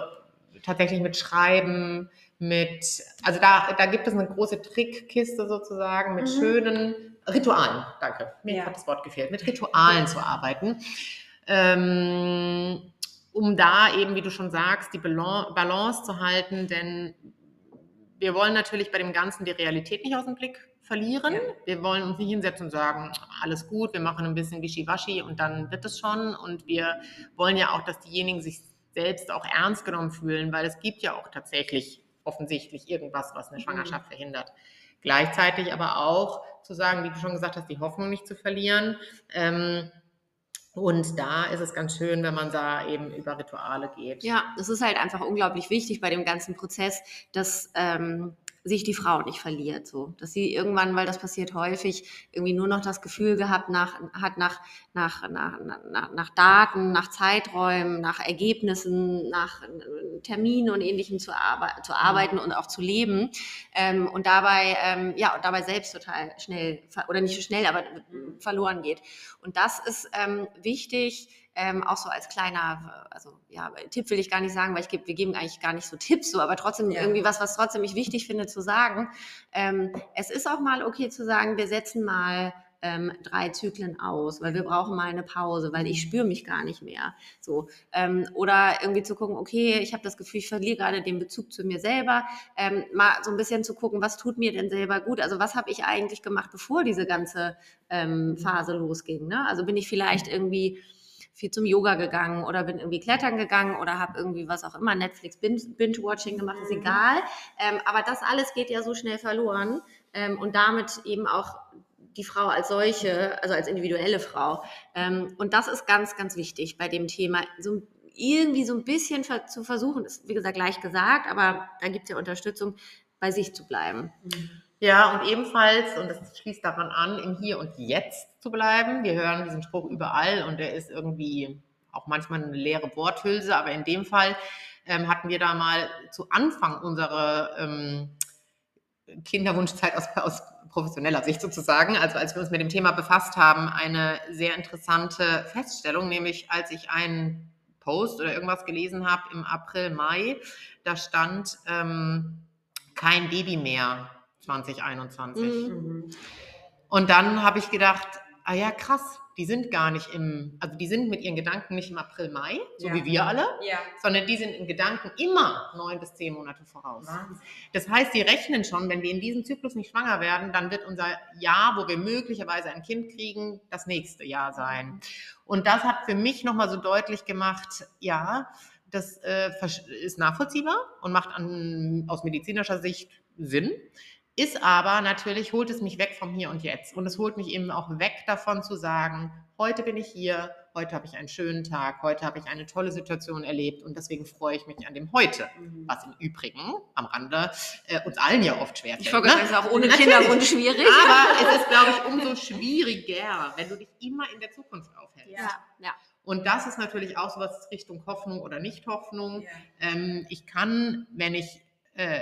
tatsächlich mit Schreiben, mit, also da, da gibt es eine große Trickkiste sozusagen mit mhm. schönen Ritualen. Danke, mir ja. hat das Wort gefehlt, mit Ritualen zu arbeiten. Ähm, um da eben, wie du schon sagst, die Balance zu halten, denn wir wollen natürlich bei dem Ganzen die Realität nicht aus dem Blick verlieren. Ja. Wir wollen uns nicht hinsetzen und sagen, alles gut, wir machen ein bisschen Wischiwaschi und dann wird es schon. Und wir wollen ja auch, dass diejenigen sich selbst auch ernst genommen fühlen, weil es gibt ja auch tatsächlich offensichtlich irgendwas, was eine mhm. Schwangerschaft mhm. verhindert. Gleichzeitig aber auch zu sagen, wie du schon gesagt hast, die Hoffnung nicht zu verlieren. Ähm, Und da ist es ganz schön, wenn man da eben über Rituale geht. Ja, das ist halt einfach unglaublich wichtig bei dem ganzen Prozess, dass ähm, sich die Frau nicht verliert, so, dass sie irgendwann, weil das passiert häufig, irgendwie nur noch das Gefühl gehabt nach, hat nach, nach, nach, nach, nach Daten, nach Zeiträumen, nach Ergebnissen, nach äh, Terminen und Ähnlichem zu, arbe zu arbeiten und auch zu leben. Ähm, und dabei, ähm, ja, und dabei selbst total schnell, oder nicht so schnell, aber verloren geht. Und das ist ähm, wichtig, ähm, auch so als kleiner, also ja, Tipp will ich gar nicht sagen, weil ich geb, wir geben eigentlich gar nicht so Tipps, so, aber trotzdem ja. irgendwie was, was trotzdem ich wichtig finde zu sagen. Ähm, es ist auch mal okay zu sagen, wir setzen mal ähm, drei Zyklen aus, weil wir brauchen mal eine Pause, weil ich spüre mich gar nicht mehr. So ähm, oder irgendwie zu gucken, okay, ich habe das Gefühl, ich verliere gerade den Bezug zu mir selber. Ähm, mal so ein bisschen zu gucken, was tut mir denn selber gut? Also was habe ich eigentlich gemacht, bevor diese ganze ähm, Phase losging? Ne? Also bin ich vielleicht irgendwie viel zum Yoga gegangen oder bin irgendwie klettern gegangen oder habe irgendwie was auch immer, Netflix Binge-Watching gemacht, ist egal. Ähm, aber das alles geht ja so schnell verloren ähm, und damit eben auch die Frau als solche, also als individuelle Frau. Ähm, und das ist ganz, ganz wichtig bei dem Thema. So irgendwie so ein bisschen zu versuchen, ist wie gesagt gleich gesagt, aber da gibt es ja Unterstützung, bei sich zu bleiben. Mhm. Ja, und ebenfalls, und das schließt daran an, im Hier und Jetzt zu bleiben. Wir hören diesen Spruch überall und der ist irgendwie auch manchmal eine leere Worthülse, aber in dem Fall ähm, hatten wir da mal zu Anfang unserer ähm, Kinderwunschzeit aus, aus professioneller Sicht sozusagen, also als wir uns mit dem Thema befasst haben, eine sehr interessante Feststellung, nämlich als ich einen Post oder irgendwas gelesen habe im April, Mai, da stand ähm, kein Baby mehr 2021. Mhm. Und dann habe ich gedacht, ah ja, krass, die sind gar nicht im, also die sind mit ihren Gedanken nicht im April, Mai, so ja. wie wir alle, ja. sondern die sind in Gedanken immer neun bis zehn Monate voraus. Wahnsinn. Das heißt, die rechnen schon, wenn wir in diesem Zyklus nicht schwanger werden, dann wird unser Jahr, wo wir möglicherweise ein Kind kriegen, das nächste Jahr sein. Und das hat für mich nochmal so deutlich gemacht, ja, das äh, ist nachvollziehbar und macht an, aus medizinischer Sicht Sinn. Ist aber natürlich, holt es mich weg vom Hier und Jetzt. Und es holt mich eben auch weg davon zu sagen, heute bin ich hier, heute habe ich einen schönen Tag, heute habe ich eine tolle Situation erlebt und deswegen freue ich mich an dem Heute. Mhm. Was im Übrigen am Rande äh, uns allen ja oft schwer Ich vergesse ne? auch ohne Kinderwunsch schwierig. Aber <laughs> es ist, glaube ich, umso schwieriger, wenn du dich immer in der Zukunft aufhältst. Ja, ja. Und das ist natürlich auch so was Richtung Hoffnung oder Nicht-Hoffnung. Ja. Ähm, ich kann, wenn ich äh,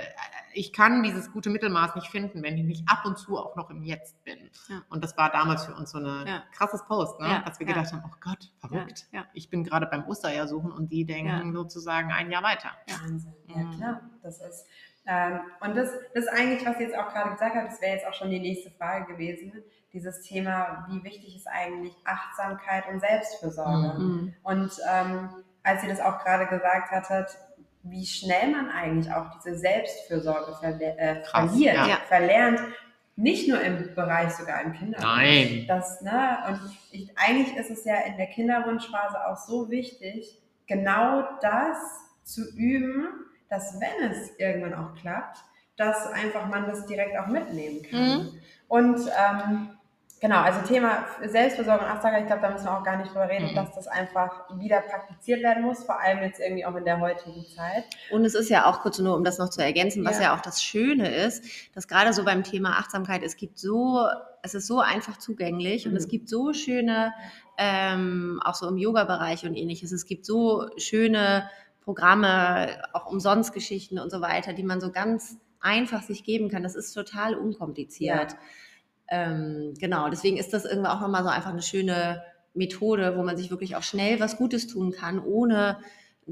ich kann dieses gute Mittelmaß nicht finden, wenn ich nicht ab und zu auch noch im Jetzt bin. Ja. Und das war damals für uns so ein ja. krasses Post, ne? Ja. dass wir gedacht haben, oh Gott, verrückt. Ich bin gerade beim Ostereier suchen und die denken sozusagen ein Jahr weiter. Wahnsinn. Ja, mhm. klar. Das ist, ähm, und das, das ist eigentlich, was ihr jetzt auch gerade gesagt habt, das wäre jetzt auch schon die nächste Frage gewesen. Dieses Thema, wie wichtig ist eigentlich Achtsamkeit und Selbstfürsorge? Mhm. Und ähm, als ihr das auch gerade gesagt hattet, wie schnell man eigentlich auch diese Selbstfürsorge verle äh, Krass, verliert, ja. verlernt. Nicht nur im Bereich sogar im Kinderwunsch. Nein. Das, ne, und ich, eigentlich ist es ja in der Kinderwunschphase auch so wichtig, genau das zu üben, dass wenn es irgendwann auch klappt, dass einfach man das direkt auch mitnehmen kann. Mhm. Und ähm, Genau, also Thema Selbstversorgung und Achtsamkeit, ich glaube, da müssen wir auch gar nicht drüber reden, mhm. dass das einfach wieder praktiziert werden muss, vor allem jetzt irgendwie auch in der heutigen Zeit. Und es ist ja auch kurz nur, um das noch zu ergänzen, was ja, ja auch das Schöne ist, dass gerade so beim Thema Achtsamkeit, es gibt so, es ist so einfach zugänglich mhm. und es mhm. gibt so schöne, ähm, auch so im Yoga-Bereich und ähnliches, es gibt so schöne Programme, auch umsonst Geschichten und so weiter, die man so ganz einfach sich geben kann. Das ist total unkompliziert. Ja. Ähm, genau, deswegen ist das irgendwie auch nochmal so einfach eine schöne Methode, wo man sich wirklich auch schnell was Gutes tun kann, ohne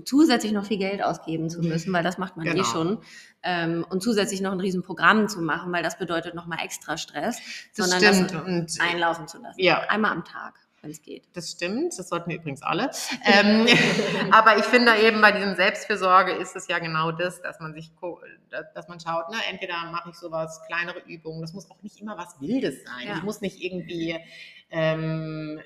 zusätzlich noch viel Geld ausgeben zu müssen, weil das macht man eh genau. eh schon. Ähm, und zusätzlich noch ein Riesenprogramm zu machen, weil das bedeutet nochmal extra Stress, das sondern stimmt. das einlaufen zu lassen. Ja. Einmal am Tag wenn es geht. Das stimmt, das sollten wir übrigens alle. <laughs> ähm, <laughs> aber ich finde eben bei diesem Selbstfürsorge ist es ja genau das, dass man sich, dass man schaut, ne, entweder mache ich sowas, kleinere Übungen, das muss auch nicht immer was Wildes sein. Ja. Ich muss nicht irgendwie ähm,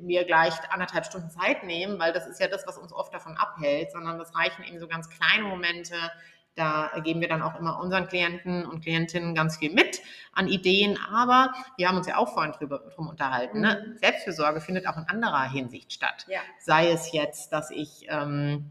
mir gleich anderthalb Stunden Zeit nehmen, weil das ist ja das, was uns oft davon abhält, sondern das reichen eben so ganz kleine Momente, Da geben wir dann auch immer unseren Klienten und Klientinnen ganz viel mit an Ideen. Aber wir haben uns ja auch vorhin drüber drum unterhalten. Ne? Mhm. Selbstfürsorge findet auch in anderer Hinsicht statt. Ja. Sei es jetzt, dass ich ähm,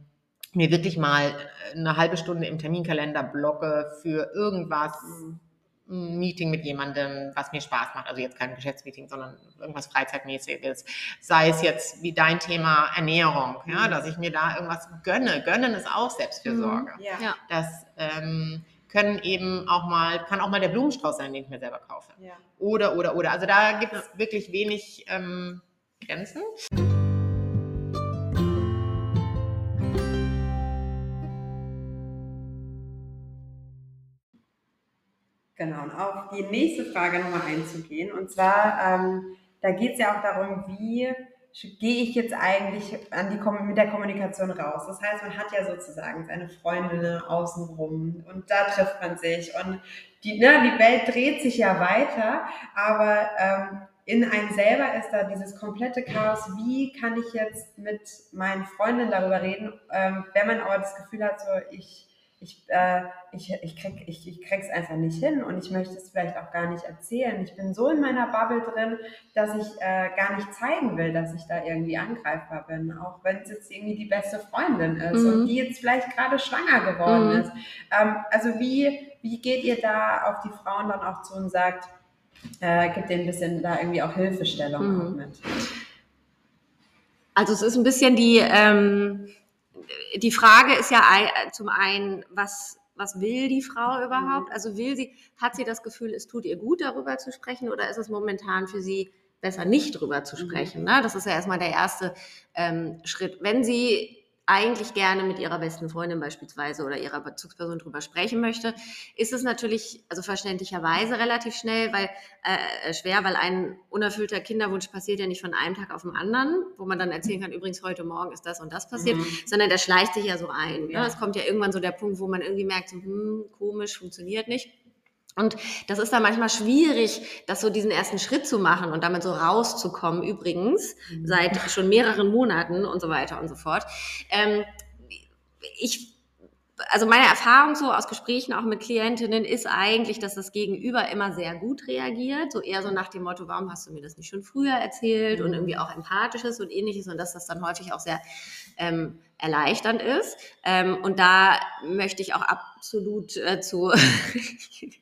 mir wirklich mal eine halbe Stunde im Terminkalender blocke für irgendwas, Mhm. Ein Meeting mit jemandem, was mir Spaß macht. Also jetzt kein Geschäftsmeeting, sondern irgendwas Freizeitmäßiges. Sei es jetzt wie dein Thema Ernährung, ja, Mhm. dass ich mir da irgendwas gönne. Gönnen ist auch Selbstfürsorge. Ja. Ja. Das ähm, können eben auch mal, kann auch mal der Blumenstrauß sein, den ich mir selber kaufe. Ja. Oder, oder, oder. Also da gibt es wirklich wenig ähm, Grenzen. Genau, und auf die nächste Frage nochmal einzugehen. Und zwar, ähm, da geht es ja auch darum, wie gehe ich jetzt eigentlich an die, mit der Kommunikation raus. Das heißt, man hat ja sozusagen seine Freundinnen außenrum und da trifft man sich und die, ne, die Welt dreht sich ja weiter, aber ähm, in einem selber ist da dieses komplette Chaos. Wie kann ich jetzt mit meinen Freundinnen darüber reden, ähm, wenn man aber das Gefühl hat, so ich ich, äh, ich, ich, krieg, ich, ich krieg's einfach nicht hin und ich möchte es vielleicht auch gar nicht erzählen. Ich bin so in meiner Bubble drin, dass ich äh, gar nicht zeigen will, dass ich da irgendwie angreifbar bin, auch wenn es jetzt irgendwie die beste Freundin ist Mhm. und die jetzt vielleicht gerade schwanger geworden Mhm. ist. Ähm, also wie, wie geht ihr da auf die Frauen dann auch zu und sagt, äh, gibt denen ein bisschen da irgendwie auch Hilfestellung Mhm. auch mit? Also es ist ein bisschen die, ähm, die Frage ist ja ei- zum einen, was, was will die Frau überhaupt? Also will sie, hat sie das Gefühl, es tut ihr gut, darüber zu sprechen oder ist es momentan für sie besser nicht drüber zu Mhm. sprechen? Ne? Das ist ja erstmal der erste ähm, Schritt. Wenn sie eigentlich gerne mit ihrer besten Freundin beispielsweise oder ihrer Bezugsperson drüber sprechen möchte, ist es natürlich, also verständlicherweise relativ schnell, weil äh, schwer, weil ein unerfüllter Kinderwunsch passiert ja nicht von einem Tag auf den anderen, wo man dann erzählen kann, übrigens heute Morgen ist das und das passiert, Mhm. sondern der schleicht sich ja so ein. Ja. Ne? Es kommt ja irgendwann so der Punkt, wo man irgendwie merkt, so, hm, komisch, funktioniert nicht. Und das ist dann manchmal schwierig, das so diesen ersten Schritt zu machen und damit so rauszukommen, übrigens, Mhm. seit schon mehreren Monaten und so weiter und so fort. Ähm, ich, also meine Erfahrung so aus Gesprächen auch mit Klientinnen ist eigentlich, dass das Gegenüber immer sehr gut reagiert, so eher so nach dem Motto, warum hast du mir das nicht schon früher erzählt und Mhm. irgendwie auch empathisches und ähnliches und dass das dann häufig auch sehr ähm, erleichternd ist. Ähm, und da möchte ich auch absolut äh, zu, <laughs>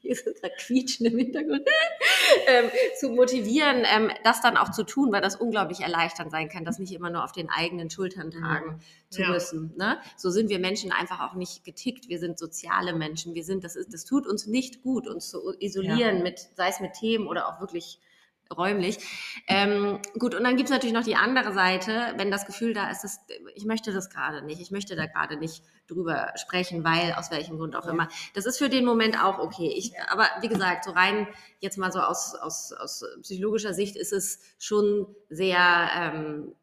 hier ist da Quietschen im Hintergrund, <laughs> ähm, zu motivieren, ähm, das dann auch zu tun, weil das unglaublich erleichternd sein kann, das nicht immer nur auf den eigenen Schultern tragen zu Ja. müssen. Ne? So sind wir Menschen einfach auch nicht getickt. Wir sind soziale Menschen. Wir sind, das ist, das tut uns nicht gut, uns zu isolieren mit, sei es mit Themen oder auch wirklich räumlich. Ähm, gut, und dann gibt es natürlich noch die andere Seite, wenn das Gefühl da ist, dass, ich möchte das gerade nicht, ich möchte da gerade nicht drüber sprechen, weil aus welchem Grund auch Ja. immer. Das ist für den Moment auch okay. Ich, Aber wie gesagt, so rein jetzt mal so aus, aus, aus psychologischer Sicht ist es schon sehr ähm,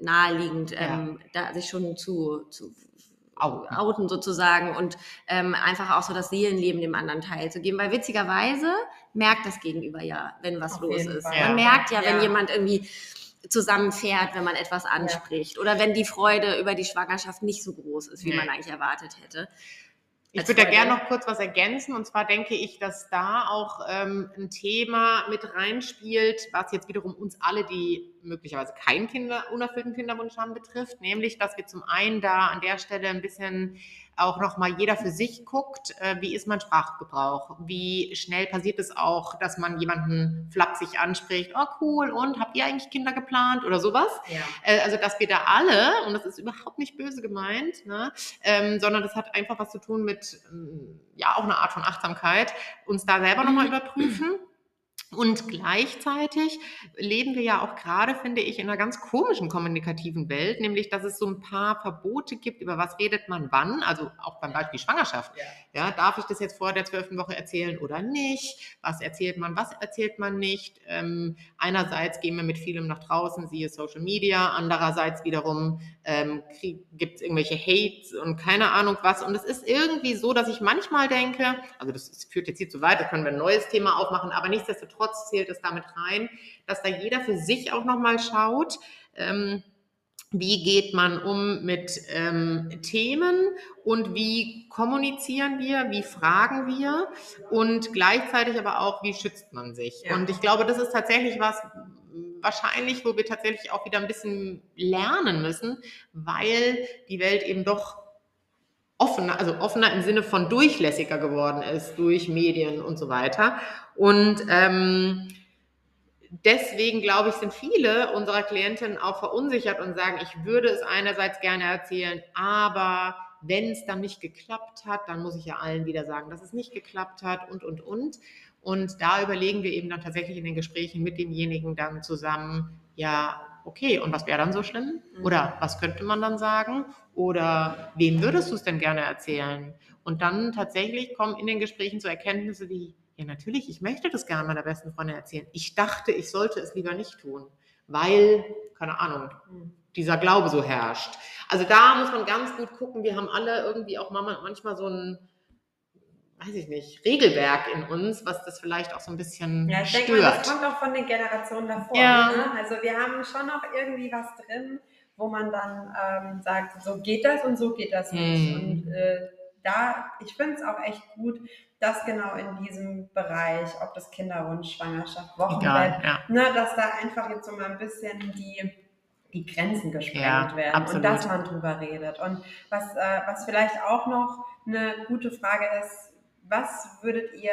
naheliegend, ähm, da sich schon zu, zu Outen. sozusagen und ähm, einfach auch so das Seelenleben dem anderen teilzugeben. Weil witzigerweise merkt das Gegenüber ja, wenn was Auf los ist. Fall. Man Ja. merkt ja, wenn Ja. jemand irgendwie zusammenfährt, wenn man etwas anspricht oder wenn die Freude über die Schwangerschaft nicht so groß ist, wie man eigentlich erwartet hätte. Ich würde da gerne noch kurz was ergänzen. Und zwar denke ich, dass da auch ähm, ein Thema mit reinspielt, was jetzt wiederum uns alle, die möglicherweise keinen Kinder, unerfüllten Kinderwunsch haben, betrifft. Nämlich, dass wir zum einen da an der Stelle ein bisschen auch nochmal jeder für sich guckt, äh, wie ist mein Sprachgebrauch? Wie schnell passiert es auch, dass man jemanden flapsig anspricht, oh cool, und habt ihr eigentlich Kinder geplant oder sowas? Ja. Äh, also dass wir da alle, und das ist überhaupt nicht böse gemeint, ne, ähm, sondern das hat einfach was zu tun mit, ähm, ja, auch eine Art von Achtsamkeit, uns da selber nochmal <clears throat> überprüfen. Und gleichzeitig leben wir ja auch gerade, finde ich, in einer ganz komischen kommunikativen Welt, nämlich, dass es so ein paar Verbote gibt, über was redet man wann, also auch beim Beispiel Schwangerschaft. Ja. Darf ich das jetzt vor der zwölften Woche erzählen oder nicht? Was erzählt man, was erzählt man nicht? Ähm, einerseits gehen wir mit vielem nach draußen, siehe Social Media, andererseits wiederum ähm, gibt es irgendwelche Hates und keine Ahnung was. Und es ist irgendwie so, dass ich manchmal denke, also das führt jetzt hier zu weit, da können wir ein neues Thema aufmachen, aber nichtsdestotrotz zählt es damit rein, dass da jeder für sich auch nochmal schaut, ähm, wie geht man um mit ähm, Themen und wie kommunizieren wir, wie fragen wir und gleichzeitig aber auch, wie schützt man sich. Ja. Und ich glaube, das ist tatsächlich was, wahrscheinlich, wo wir tatsächlich auch wieder ein bisschen lernen müssen, weil die Welt eben doch offener, also offener im Sinne von durchlässiger geworden ist durch Medien und so weiter. Und ähm, deswegen glaube ich, sind viele unserer Klientinnen auch verunsichert und sagen, ich würde es einerseits gerne erzählen, aber wenn es dann nicht geklappt hat, dann muss ich ja allen wieder sagen, dass es nicht geklappt hat und, und, und. Und da überlegen wir eben dann tatsächlich in den Gesprächen mit demjenigen dann zusammen, ja, okay, und was wäre dann so schlimm? Oder was könnte man dann sagen? Oder wem würdest du es denn gerne erzählen? Und dann tatsächlich kommen in den Gesprächen so Erkenntnisse wie, ja, natürlich, ich möchte das gerne meiner besten Freundin erzählen. Ich dachte, ich sollte es lieber nicht tun, weil, keine Ahnung, dieser Glaube so herrscht. Also da muss man ganz gut gucken. Wir haben alle irgendwie auch manchmal so ein, weiß ich nicht, Regelwerk in uns, was das vielleicht auch so ein bisschen Ja, ich stört. denke mal, das kommt auch von den Generationen davor. Ja. Ne? Also wir haben schon noch irgendwie was drin, wo man dann ähm, sagt, so geht das und so geht das nicht. Hm. Und äh, da, ich finde es auch echt gut, dass genau in diesem Bereich, ob das Kinderwunsch, Schwangerschaft, Wochenbett, Egal, ja. ne, dass da einfach jetzt so mal ein bisschen die, die Grenzen gesprengt Ja, werden absolut. und dass man drüber redet. Und was, äh, was vielleicht auch noch eine gute Frage ist, was würdet ihr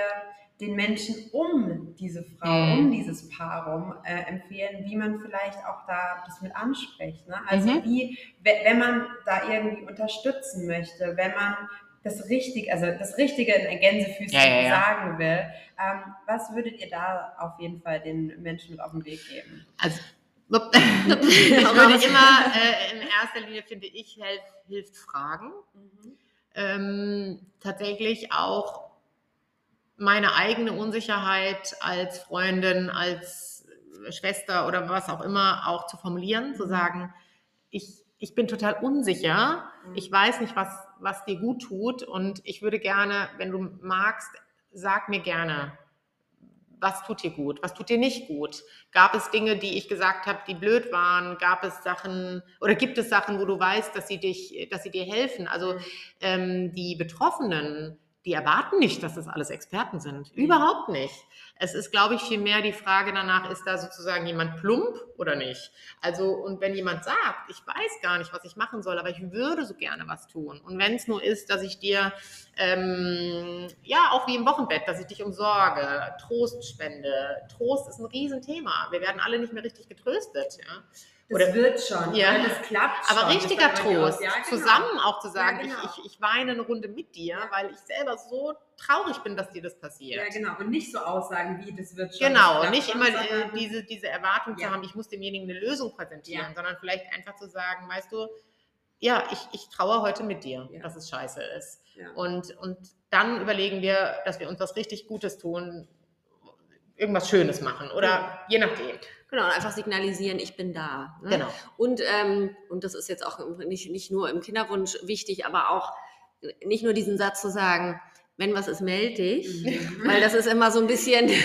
den Menschen um diese Frau, Mhm. um dieses Paar rum äh, empfehlen, wie man vielleicht auch da das mit anspricht. Ne? Also Mhm. wie, we- wenn man da irgendwie unterstützen möchte, wenn man das Richtige, also das Richtige in Gänsefüßchen Ja, ja, ja. sagen will, ähm, was würdet ihr da auf jeden Fall den Menschen mit auf den Weg geben? Also, <laughs> <laughs> ich würde immer, äh, in erster Linie finde ich, helf, hilft Fragen. Ähm, tatsächlich auch meine eigene Unsicherheit als Freundin, als Schwester oder was auch immer auch zu formulieren, zu Mhm. sagen, ich, ich bin total unsicher, Mhm. ich weiß nicht, was, was dir gut tut und ich würde gerne, wenn du magst, sag mir gerne, was tut dir gut, was tut dir nicht gut? Gab es Dinge, die ich gesagt habe, die blöd waren? Gab es Sachen oder gibt es Sachen, wo du weißt, dass sie dich, dass sie dir helfen? Also ähm, die Betroffenen, die erwarten nicht, dass das alles Experten sind. Mhm. Überhaupt nicht. Es ist, glaube ich, vielmehr die Frage danach, ist da sozusagen jemand plump oder nicht? Also, und wenn jemand sagt, ich weiß gar nicht, was ich machen soll, aber ich würde so gerne was tun. Und wenn es nur ist, dass ich dir, ähm, ja, auch wie im Wochenbett, dass ich dich umsorge, Trost spende. Trost ist ein Riesenthema. Wir werden alle nicht mehr richtig getröstet. Ja? Das Oder- wird schon, Ja. ne? das klappt schon. Aber richtiger Trost. Ja, genau. zusammen auch zu sagen, Ja, genau. ich, ich, ich weine eine Runde mit dir, weil ich selber so traurig bin, dass dir das passiert. Ja, genau. Und nicht so Aussagen wie, das wird schon. Genau, klappt nicht immer äh, sondern- diese, diese Erwartung zu haben, ich muss demjenigen eine Lösung präsentieren, sondern vielleicht einfach zu sagen, weißt du, ja, ich, ich trauere heute mit dir, dass es scheiße ist. Und, und dann überlegen wir, dass wir uns was richtig Gutes tun, irgendwas Schönes machen oder je nachdem. Genau, und einfach signalisieren, ich bin da. Ne? Genau. Und, ähm, und das ist jetzt auch nicht, nicht nur im Kinderwunsch wichtig, aber auch nicht nur diesen Satz zu sagen, wenn was ist, melde dich. Mhm. Weil das ist immer so ein bisschen. <laughs>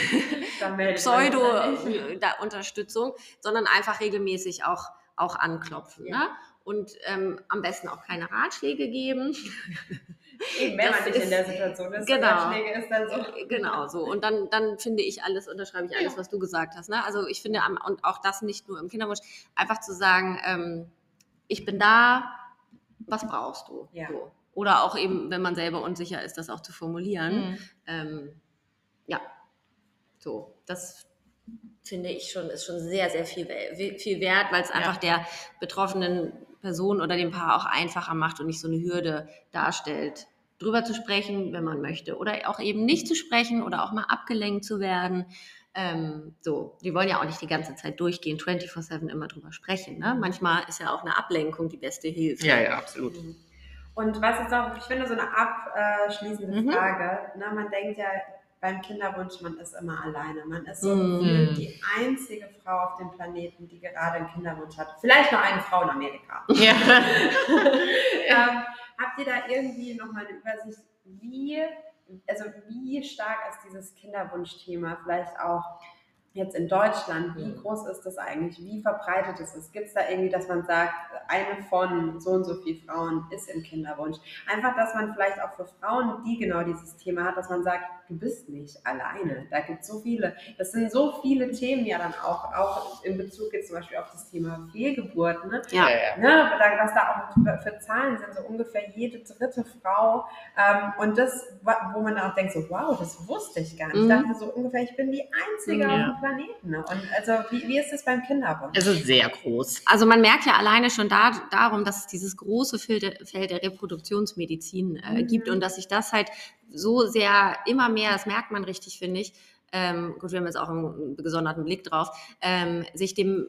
Pseudo-Unterstützung, sondern einfach regelmäßig auch, auch anklopfen. Ja. Ne? Und ähm, am besten auch keine Ratschläge geben. <laughs> Eben, wenn Das man nicht in ist- der Situation ist, genau. Ist dann so. Genau, so. Und dann, dann finde ich alles, unterschreibe ich alles, Ja. was du gesagt hast. Ne? Also ich finde, und auch das nicht nur im Kinderwunsch, einfach zu sagen, ähm, ich bin da, was brauchst du? Ja. So. Oder auch eben, wenn man selber unsicher ist, das auch zu formulieren. Mhm. Ähm, ja, so. Das finde ich schon, ist schon sehr, sehr viel, viel wert, weil es Ja. einfach der betroffenen Person oder dem Paar auch einfacher macht und nicht so eine Hürde darstellt, drüber zu sprechen, wenn man möchte. Oder auch eben nicht zu sprechen oder auch mal abgelenkt zu werden. Ähm, so, die wollen ja auch nicht die ganze Zeit durchgehen, 24-7 immer drüber sprechen. Ne? Manchmal ist ja auch eine Ablenkung die beste Hilfe. Ja, ja, absolut. Und was jetzt auch, ich finde, so eine abschließende Mhm. Frage, ne, man denkt ja beim Kinderwunsch, man ist immer alleine. Man ist so gefühlt die einzige Frau auf dem Planeten, die gerade einen Kinderwunsch hat. Vielleicht noch eine Frau in Amerika. <laughs> Ja. <laughs> ähm, habt ihr da irgendwie nochmal eine Übersicht, wie, also wie stark ist dieses Kinderwunschthema vielleicht auch jetzt in Deutschland, wie groß ist das eigentlich? Wie verbreitet ist es? Gibt es da irgendwie, dass man sagt, eine von so und so viel Frauen ist im Kinderwunsch? Einfach, dass man vielleicht auch für Frauen, die genau dieses Thema hat, dass man sagt, du bist nicht alleine. Da gibt es so viele. Das sind so viele Themen ja dann auch, auch in Bezug jetzt zum Beispiel auf das Thema Fehlgeburt. Ne? Ja. Ne? Was da auch für Zahlen sind, so ungefähr jede dritte Frau. Ähm, und das, wo man auch denkt, so wow, das wusste ich gar nicht. Mhm. Ich dachte so ungefähr, ich bin die Einzige Ja. auf dem Planeten. Ne? Und also, wie, wie ist es beim Kinderwunsch? Also sehr groß. Also man merkt ja alleine schon da, darum, dass es dieses große Feld der, Feld der Reproduktionsmedizin äh, Mhm. gibt und dass sich das halt so sehr immer mehr, das merkt man richtig, finde ich, ähm, gut, wir haben jetzt auch einen gesonderten Blick drauf, ähm, sich dem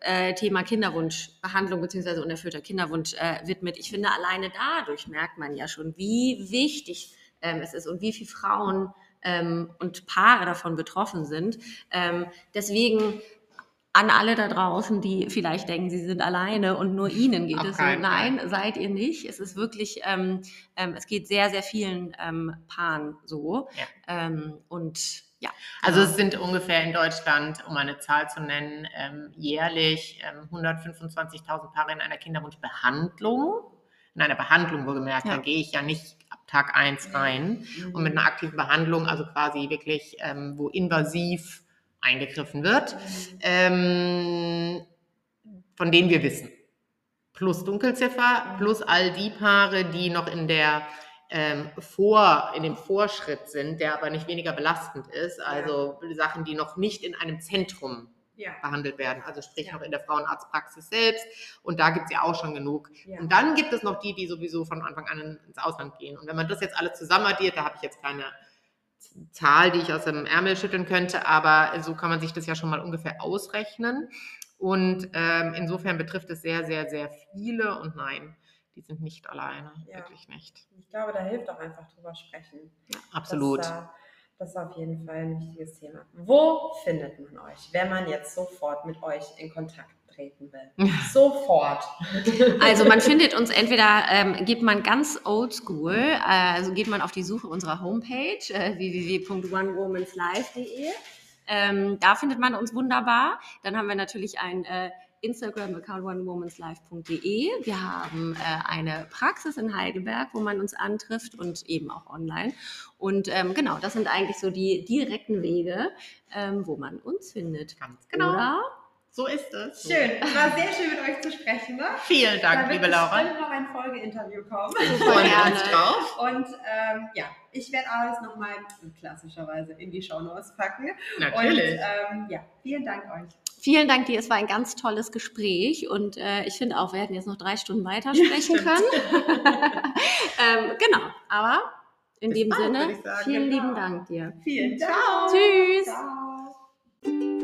äh, Thema Kinderwunschbehandlung bzw. unerfüllter Kinderwunsch äh, widmet. Ich finde, alleine dadurch merkt man ja schon, wie wichtig ähm, es ist und wie viele Frauen ähm, und Paare davon betroffen sind. Ähm, deswegen an alle da draußen, die vielleicht denken, sie sind alleine und nur ihnen geht Auf es so. Nein, seid ihr nicht. Es ist wirklich, ähm, ähm, es geht sehr, sehr vielen ähm, Paaren so. Ja. Ähm, und ja. Also genau. es sind ungefähr in Deutschland, um eine Zahl zu nennen, jährlich ähm, 125.000 Paare in einer Kinderwunschbehandlung. In einer Behandlung wohlgemerkt, Ja. da gehe ich ja nicht ab Tag 1 rein. Und mit einer aktiven Behandlung, also quasi wirklich, ähm, wo invasiv eingegriffen wird, ähm, von denen wir wissen. Plus Dunkelziffer, plus all die Paare, die noch in der ähm, vor, in dem Vorschritt sind, der aber nicht weniger belastend ist. Also Sachen, die noch nicht in einem Zentrum ja. behandelt werden, also sprich Ja. noch in der Frauenarztpraxis selbst. Und da gibt es ja auch schon genug. Ja. Und dann gibt es noch die, die sowieso von Anfang an ins Ausland gehen. Und wenn man das jetzt alles zusammen addiert, da habe ich jetzt keine Zahl, die ich aus dem Ärmel schütteln könnte, aber so kann man sich das ja schon mal ungefähr ausrechnen. Und ähm, insofern betrifft es sehr, sehr, sehr viele. Und nein, die sind nicht alleine, Ja. wirklich nicht. Ich glaube, da hilft auch einfach drüber sprechen. Absolut. Das, äh, das ist auf jeden Fall ein wichtiges Thema. Wo findet man euch, wenn man jetzt sofort mit euch in Kontakt treten will? Sofort. Also man findet uns entweder, ähm, geht man ganz oldschool, äh, also geht man auf die Suche unserer Homepage äh, www.onewomanslife.de. Ähm, da findet man uns wunderbar. Dann haben wir natürlich ein äh, Instagram-Account onewomanslife.de. Wir haben äh, eine Praxis in Heidelberg, wo man uns antrifft und eben auch online. Und ähm, genau, das sind eigentlich so die direkten Wege, ähm, wo man uns findet. Ganz genau. Oder? So ist es. Schön. Es war sehr schön, mit euch zu sprechen. Ne? Vielen Da Dank, liebe Laura. bestimmt noch ein Folgeinterview kommen. Wir freuen gerne. uns drauf. Und ähm, ja, ich werde alles nochmal klassischerweise in die Shownotes packen. Natürlich. Und ähm, ja, vielen Dank euch. Vielen Dank dir, es war ein ganz tolles Gespräch und äh, ich finde auch, wir hätten jetzt noch drei Stunden weiter sprechen können. <laughs> ähm, genau, aber in Bis dem bald, Sinne, vielen Genau. lieben Dank dir. Vielen Dank. Tschüss. Ciao.